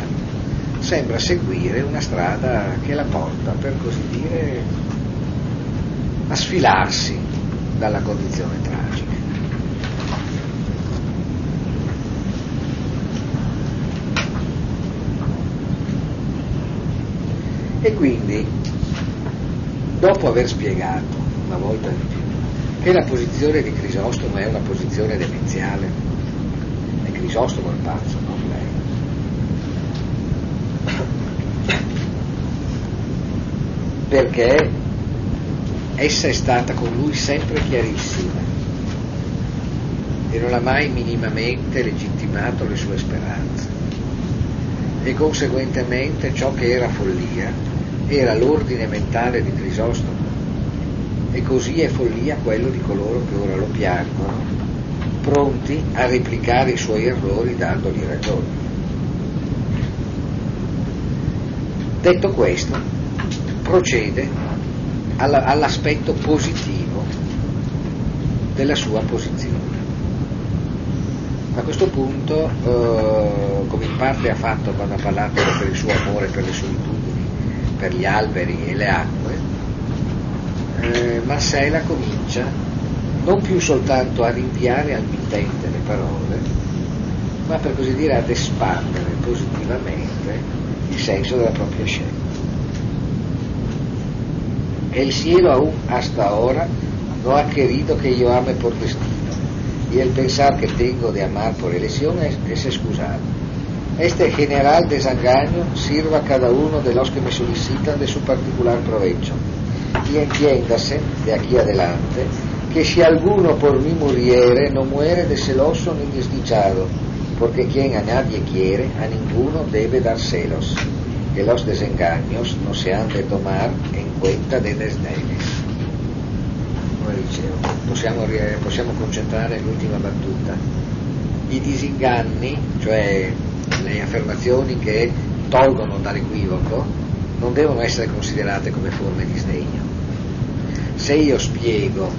sembra seguire una strada che la porta, per così dire, a sfilarsi dalla condizione tragica. E quindi dopo aver spiegato una volta di più che la posizione di Crisostomo è una posizione demenziale, è Crisostomo il pazzo, non lei, perché essa è stata con lui sempre chiarissima. E non ha mai minimamente legittimato le sue speranze. E conseguentemente ciò che era follia era l'ordine mentale di Crisostomo. E così è follia quello di coloro che ora lo piangono, pronti a replicare i suoi errori dandogli ragione. Detto questo, procede all'aspetto positivo della sua posizione. A questo punto, eh, come in parte ha fatto quando ha parlato per il suo amore per le solitudini, per gli alberi e le acque, eh, Marcella comincia non più soltanto a rinviare al mittente le parole, ma per così dire ad espandere positivamente il senso della propria scelta. El cielo aún hasta ahora no ha querido que yo ame por destino, y el pensar que tengo de amar por elección es, es excusado. Este general desengaño sirva a cada uno de los que me solicitan de su particular provecho. Y entiéndase, de aquí adelante, que si alguno por mí muriere, no muere de celoso ni desdichado, porque quien a nadie quiere, a ninguno debe dar celos, que los desengaños no se han de tomar en cuenta de desdenes. Come dicevo, possiamo, possiamo concentrare l'ultima battuta. I disinganni, cioè le affermazioni che tolgono dall'equivoco non devono essere considerate come forme di sdegno. Se io spiego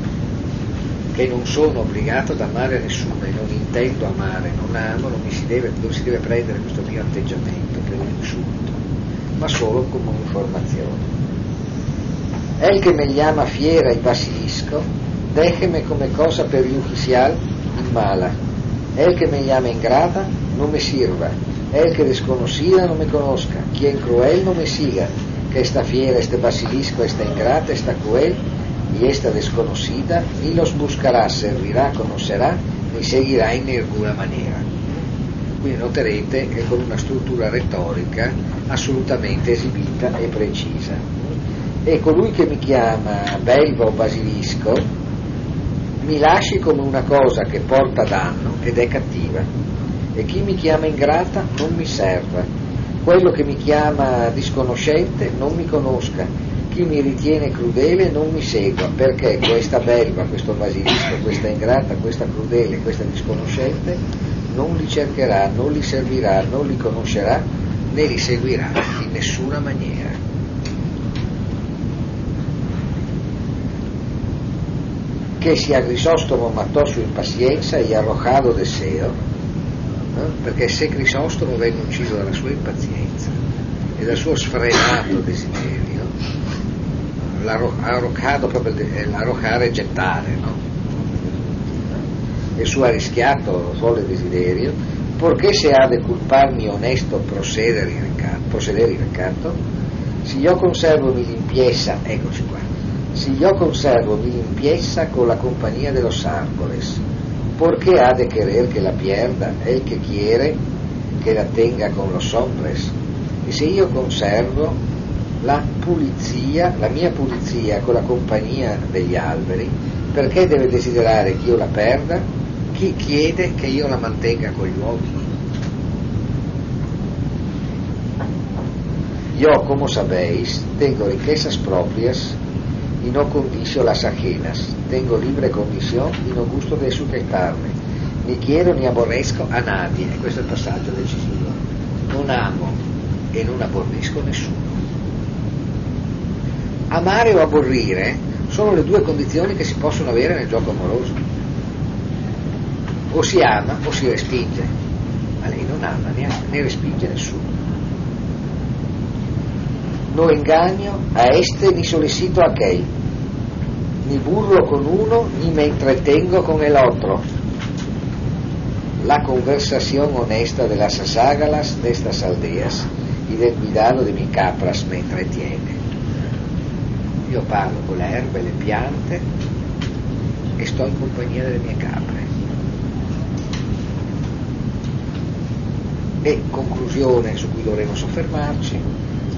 che non sono obbligato ad amare nessuno e non intendo amare, non amo, non, si deve, non si deve prendere questo mio atteggiamento per un insulto, ma solo come un'informazione. El che me llama fiera y basilisco, déjeme come cosa perjudicial y mala. El que me llama ingrata, no me sirva. El que desconocida no me conozca. Quien cruel no me siga. Que esta fiera, este basilisco, esta ingrata, esta cruel y esta desconocida ni los buscarà, servirà, conoscerà, ni seguirà in nessuna maniera. Quindi noterete che con una struttura retorica assolutamente esibita e precisa. E colui che mi chiama belva o basilisco mi lasci come una cosa che porta danno ed è cattiva. E chi mi chiama ingrata non mi serva, quello che mi chiama disconoscente non mi conosca, chi mi ritiene crudele non mi segua, perché questa belva, questo basilisco, questa ingrata, questa crudele, questa disconoscente non li cercherà, non li servirà, non li conoscerà, né li seguirà in nessuna maniera. che si a Grisóstomo matò su impazienza e arrojado deseo, no? perché se Crisostomo venne ucciso dalla sua impazienza e dal suo sfrenato desiderio, l'arroccato proprio l'arroccare e gettare, no? Il suo arrischiato folle desiderio, perché se ha de culparmi onesto procedere in recato, se io conservo mi limpieza, eccoci qua, se io conservo mi limpieza con la compagnia de los árboles, perché ha de querer que la pierda, el que quiere che la tenga con los hombres, e se io conservo la pulizia, la mia pulizia con la compagnia degli alberi, perché deve desiderare che io la perda? Chi chiede che io la mantenga con gli uomini? Yo, como sabéis, tengo riquezas propias y no condicio las ajenas. Tengo libre condición y no gusto de sujetarme. Ni quiero ni aborrezco a nadie. E questo è il passaggio decisivo. Non amo e non aborrisco nessuno. Amare o aborrire sono le due condizioni che si possono avere nel gioco amoroso. O si ama o si respinge, ma lei non ama né, né respinge nessuno. No engaño a este ni solicito a aquel, ni burlo con uno ni me entretengo con el otro. La conversación honesta de las aságalas de estas aldeas y del cuidado de mi capras me entretiene. Io parlo con le erbe e le piante e sto in compagnia delle mie capre. E conclusione su cui dovremo soffermarci,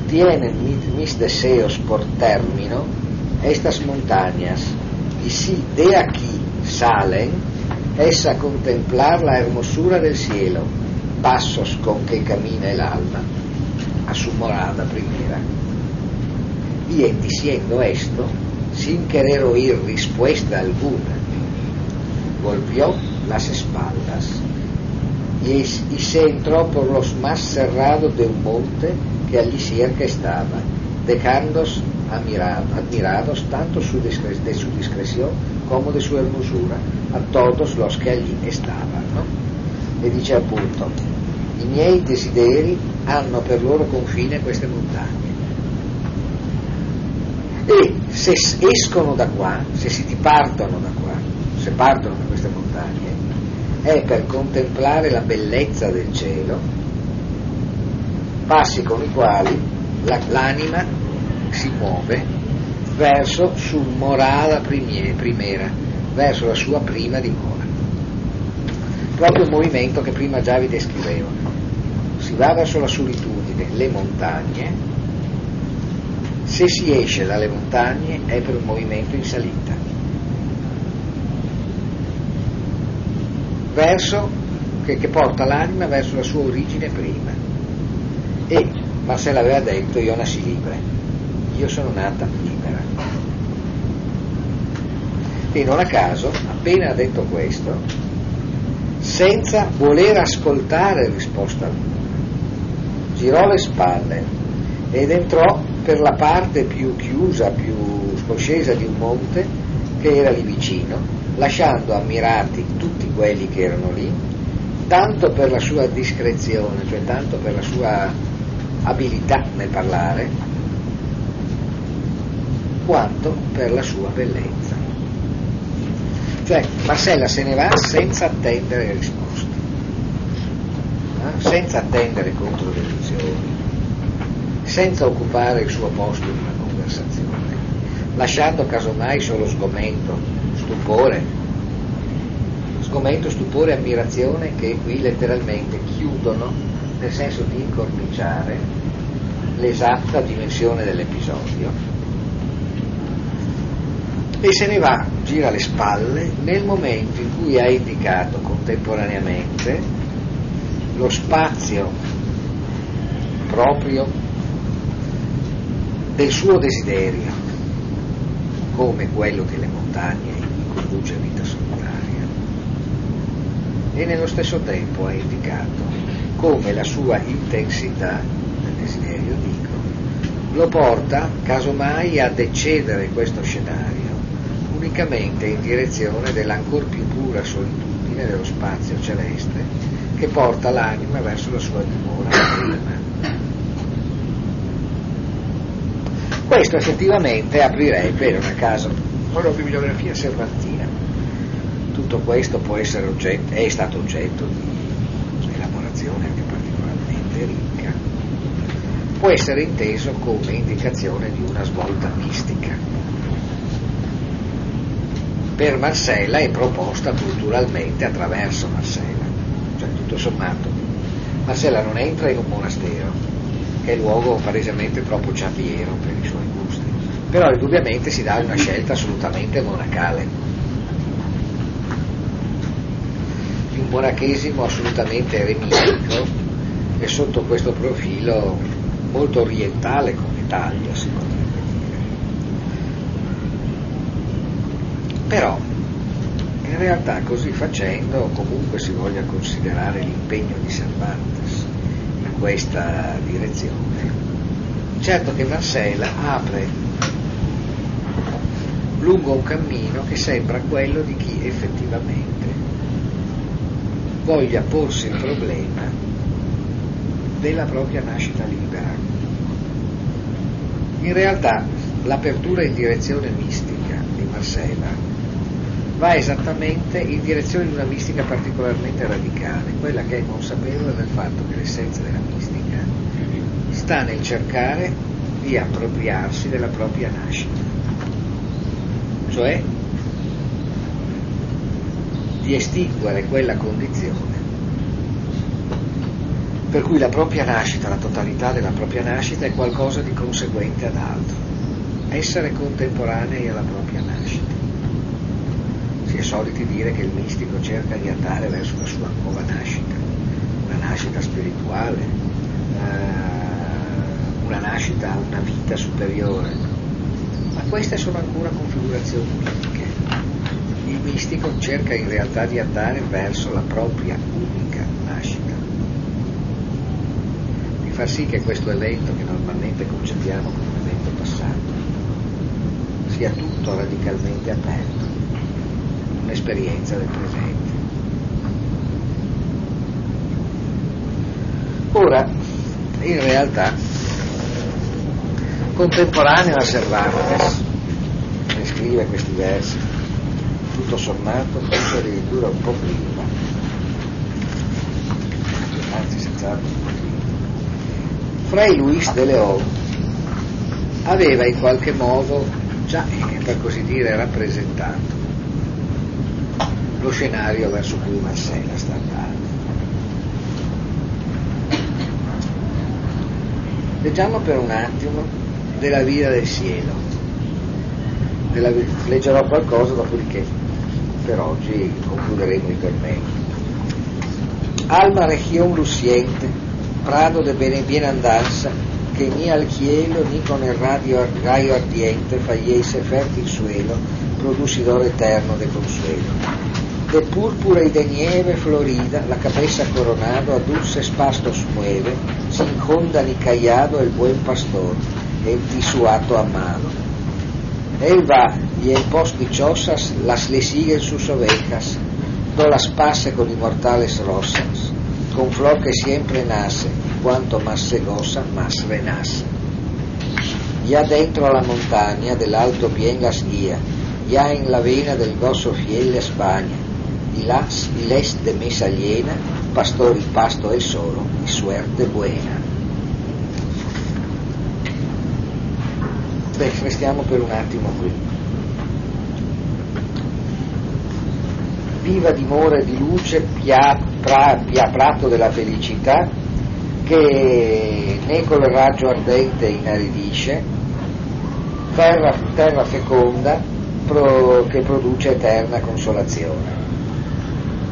tienen mis deseos por término estas montañas y si de aquí salen es a contemplar la hermosura del cielo, pasos con que camina el alma a su morada primera. Y en diciendo esto, sin querer oír respuesta alguna, volvió las espaldas y, y se entró por los más cerrados de un monte que allí cerca estaba, dejándos admirados tanto su de su discreción como de su hermosura a todos los che allí stavano. E dice appunto, i miei desideri hanno per loro confine queste montagne. E se escono da qua, se si dipartono da qua, se partono da queste montagne, è per contemplare la bellezza del cielo, passi con i quali la, l'anima si muove verso su morala primera, verso la sua prima dimora. Proprio il movimento che prima già vi descrivevo. Si va verso la solitudine, le montagne, se si esce dalle montagne è per un movimento in salita. Verso che, che porta l'anima verso la sua origine prima. E Marcella aveva detto io nassi libera, io sono nata libera. E non a caso, appena ha detto questo, senza voler ascoltare risposta alcuna, girò le spalle ed entrò per la parte più chiusa, più scoscesa di un monte che era lì vicino, lasciando ammirati tutti quelli che erano lì, tanto per la sua discrezione, cioè tanto per la sua abilità nel parlare, quanto per la sua bellezza. Cioè Marcella se ne va senza attendere risposte, eh? senza attendere controdeduzioni, senza occupare il suo posto in una conversazione, lasciando casomai solo sgomento, stupore, sgomento, stupore e ammirazione che qui letteralmente chiudono nel senso di incorniciare l'esatta dimensione dell'episodio. E se ne va, gira le spalle nel momento in cui ha indicato contemporaneamente lo spazio proprio del suo desiderio come quello delle montagne conduce vita solitaria e nello stesso tempo ha indicato come la sua intensità del desiderio dico lo porta casomai ad eccedere questo scenario unicamente in direzione dell'ancor più pura solitudine dello spazio celeste che porta l'anima verso la sua dimora prima. Questo effettivamente aprirebbe, non a caso, una bibliografia servantina. Tutto questo oggetto, è stato oggetto di elaborazione anche particolarmente ricca. Può essere inteso come indicazione di una svolta mistica. Per Marcella è proposta culturalmente attraverso Marcella, cioè tutto sommato. Marcella non entra in un monastero, che è luogo palesemente troppo ciapiero per i suoi gusti, però indubbiamente si dà una scelta assolutamente monacale. Di un monachesimo assolutamente eremitico e sotto questo profilo molto orientale come taglia, si potrebbe dire. Però in realtà così facendo comunque si voglia considerare l'impegno di Cervantes in questa direzione. Certo che Marcella apre lungo un cammino che sembra quello di chi effettivamente voglia porsi il problema della propria nascita libera. In realtà l'apertura in direzione mistica di Marcella va esattamente in direzione di una mistica particolarmente radicale, quella che è consapevole del fatto che l'essenza della mistica sta nel cercare di appropriarsi della propria nascita, cioè di estinguere quella condizione per cui la propria nascita, la totalità della propria nascita è qualcosa di conseguente ad altro, essere contemporanei alla propria nascita. Si è soliti dire che il mistico cerca di andare verso la sua nuova nascita, una nascita spirituale, eh, una nascita una vita superiore, ma queste sono ancora configurazioni mistico cerca in realtà di andare verso la propria unica nascita far sì che questo evento che normalmente concepiamo come un evento passato sia tutto radicalmente aperto, un'esperienza del presente. Ora, in realtà, contemporaneo a Cervantes, ne scrive questi versi, tutto sommato, forse addirittura un po' prima, anzi senz'altro un po' prima, Fray Luis de Leon aveva in qualche modo già, per così dire, rappresentato lo scenario verso cui Marcella sta andando. Leggiamo per un attimo della vita del cielo. Della, leggerò qualcosa, dopodiché per oggi concluderemo i tormenti. Alma región luciente prado de bienandanza, que ni al cielo ni con el radio, rayo ardiente fallece fértil suelo, producidor eterno de consuelo. De púrpura y de nieve florida, la cabeza coronado a dulces pastos mueve, sin honda ni callado el buen pastor, el tisuato amado. Él va y en pos dichosas las le siguen sus ovejas, no las pase con inmortales rosas con flor que siempre nace, cuanto más se goza, más renace. Ya dentro a la montaña del alto bien las guía, ya en la vena del gozo fiel la España, y las y les de mesa llena, pastor y pasto es solo, y suerte buena. Beh, restiamo per un attimo qui. Viva dimora di luce, pia, pra, pia prato della felicità, che né col raggio ardente inaridisce, terra, terra feconda pro, che produce eterna consolazione.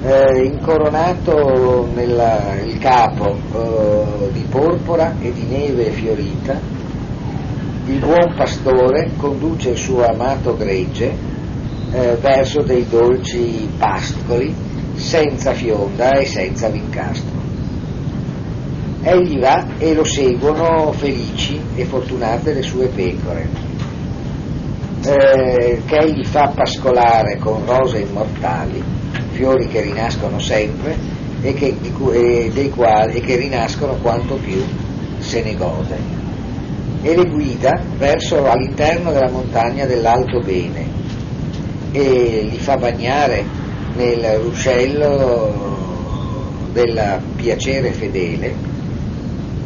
Eh, incoronato nella, il capo eh, di porpora e di neve fiorita, il buon pastore conduce il suo amato gregge eh, verso dei dolci pascoli senza fionda e senza vincastro. Egli va e lo seguono felici e fortunate le sue pecore, eh, che egli fa pascolare con rose immortali, fiori che rinascono sempre e che, e dei quali, e che rinascono quanto più se ne gode. E le guida verso all'interno della montagna dell'Alto Bene e li fa bagnare nel ruscello del piacere fedele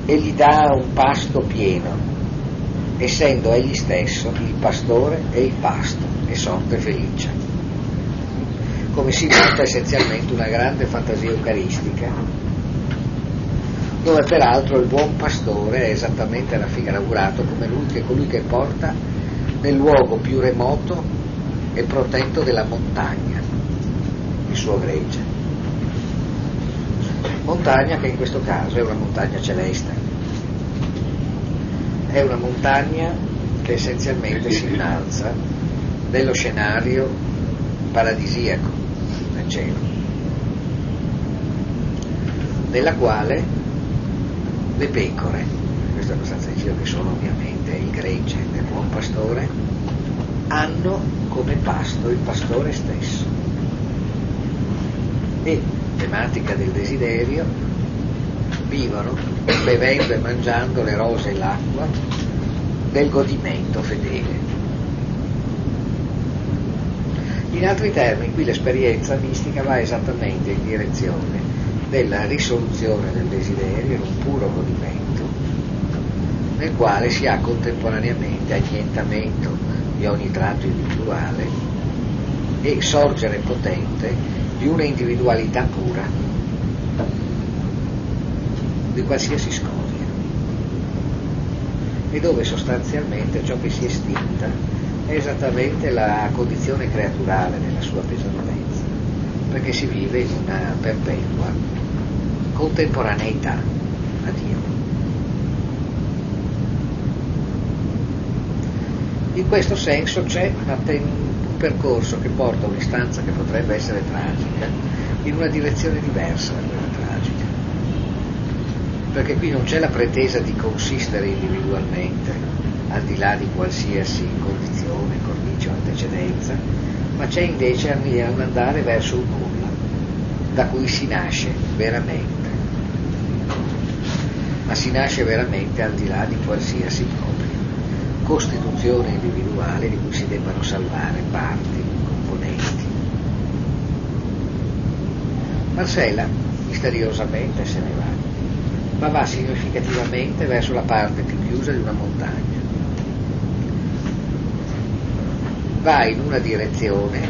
e gli dà un pasto pieno, essendo egli stesso il pastore e il pasto e sorte felice. Come si nota essenzialmente una grande fantasia eucaristica, dove peraltro il buon pastore è esattamente raffigurato come lui che colui che porta nel luogo più remoto e protetto della montagna il suo gregge montagna che in questo caso è una montagna celeste. È una montagna che essenzialmente si innalza nello scenario paradisiaco del cielo, nella quale le pecore, questo è abbastanza difficile che sono ovviamente il gregge del buon pastore, hanno come pasto il pastore stesso. E tematica del desiderio, vivono bevendo e mangiando le rose e l'acqua del godimento fedele. In altri termini, qui l'esperienza mistica va esattamente in direzione della risoluzione del desiderio in un puro godimento, nel quale si ha contemporaneamente annientamento di ogni tratto individuale e sorgere potente di una individualità pura, di qualsiasi scoria, e dove sostanzialmente ciò che si è estinta è esattamente la condizione creaturale nella sua pesanteza, perché si vive in una perpetua contemporaneità a Dio. In questo senso c'è ten- percorso che porta un'istanza che potrebbe essere tragica in una direzione diversa da quella tragica. Perché qui non c'è la pretesa di consistere individualmente, al di là di qualsiasi condizione, cornice o antecedenza, ma c'è invece andare verso un nulla, da cui si nasce veramente. Ma si nasce veramente al di là di qualsiasi propria costituzione individuale di cui si debbano salvare parti, componenti. Marcella misteriosamente se ne va, ma va significativamente verso la parte più chiusa di una montagna. Va in una direzione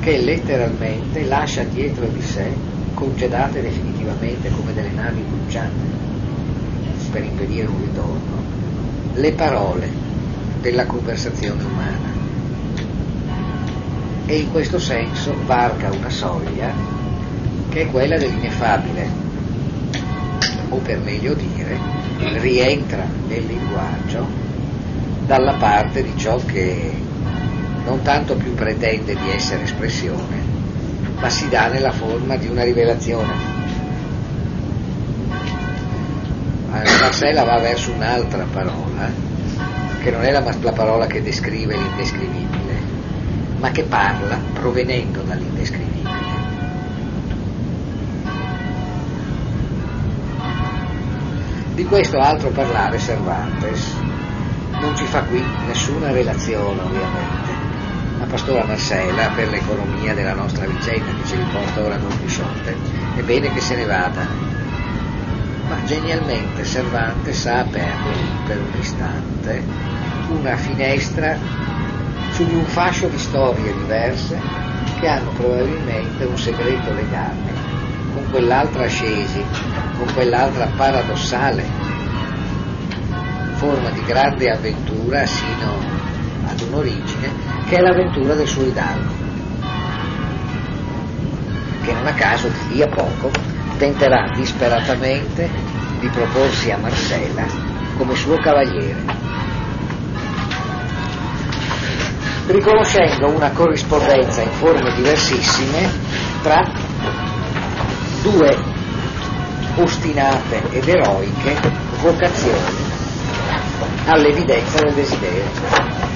che letteralmente lascia dietro di sé, congedate definitivamente come delle navi bruciate, per impedire un ritorno, le parole della conversazione umana. E in questo senso varca una soglia che è quella dell'ineffabile o per meglio dire rientra nel linguaggio dalla parte di ciò che non tanto più pretende di essere espressione ma si dà nella forma di una rivelazione Marcella va verso un'altra parola che non è la, la parola che descrive l'indescrivibile, ma che parla provenendo dall'indescrivibile. Di questo altro parlare Cervantes non ci fa qui nessuna relazione ovviamente. La pastora Marcella per l'economia della nostra vicenda che ci riporta ora Don Quixote è bene che se ne vada, ma genialmente Cervantes ha aperto per un istante una finestra su di un fascio di storie diverse che hanno probabilmente un segreto legame con quell'altra ascesi, con quell'altra paradossale forma di grande avventura sino ad un'origine che è l'avventura del suo idalgo che non a caso di lì a poco tenterà disperatamente di proporsi a Marcella come suo cavaliere riconoscendo una corrispondenza in forme diversissime tra due ostinate ed eroiche vocazioni all'evidenza del desiderio.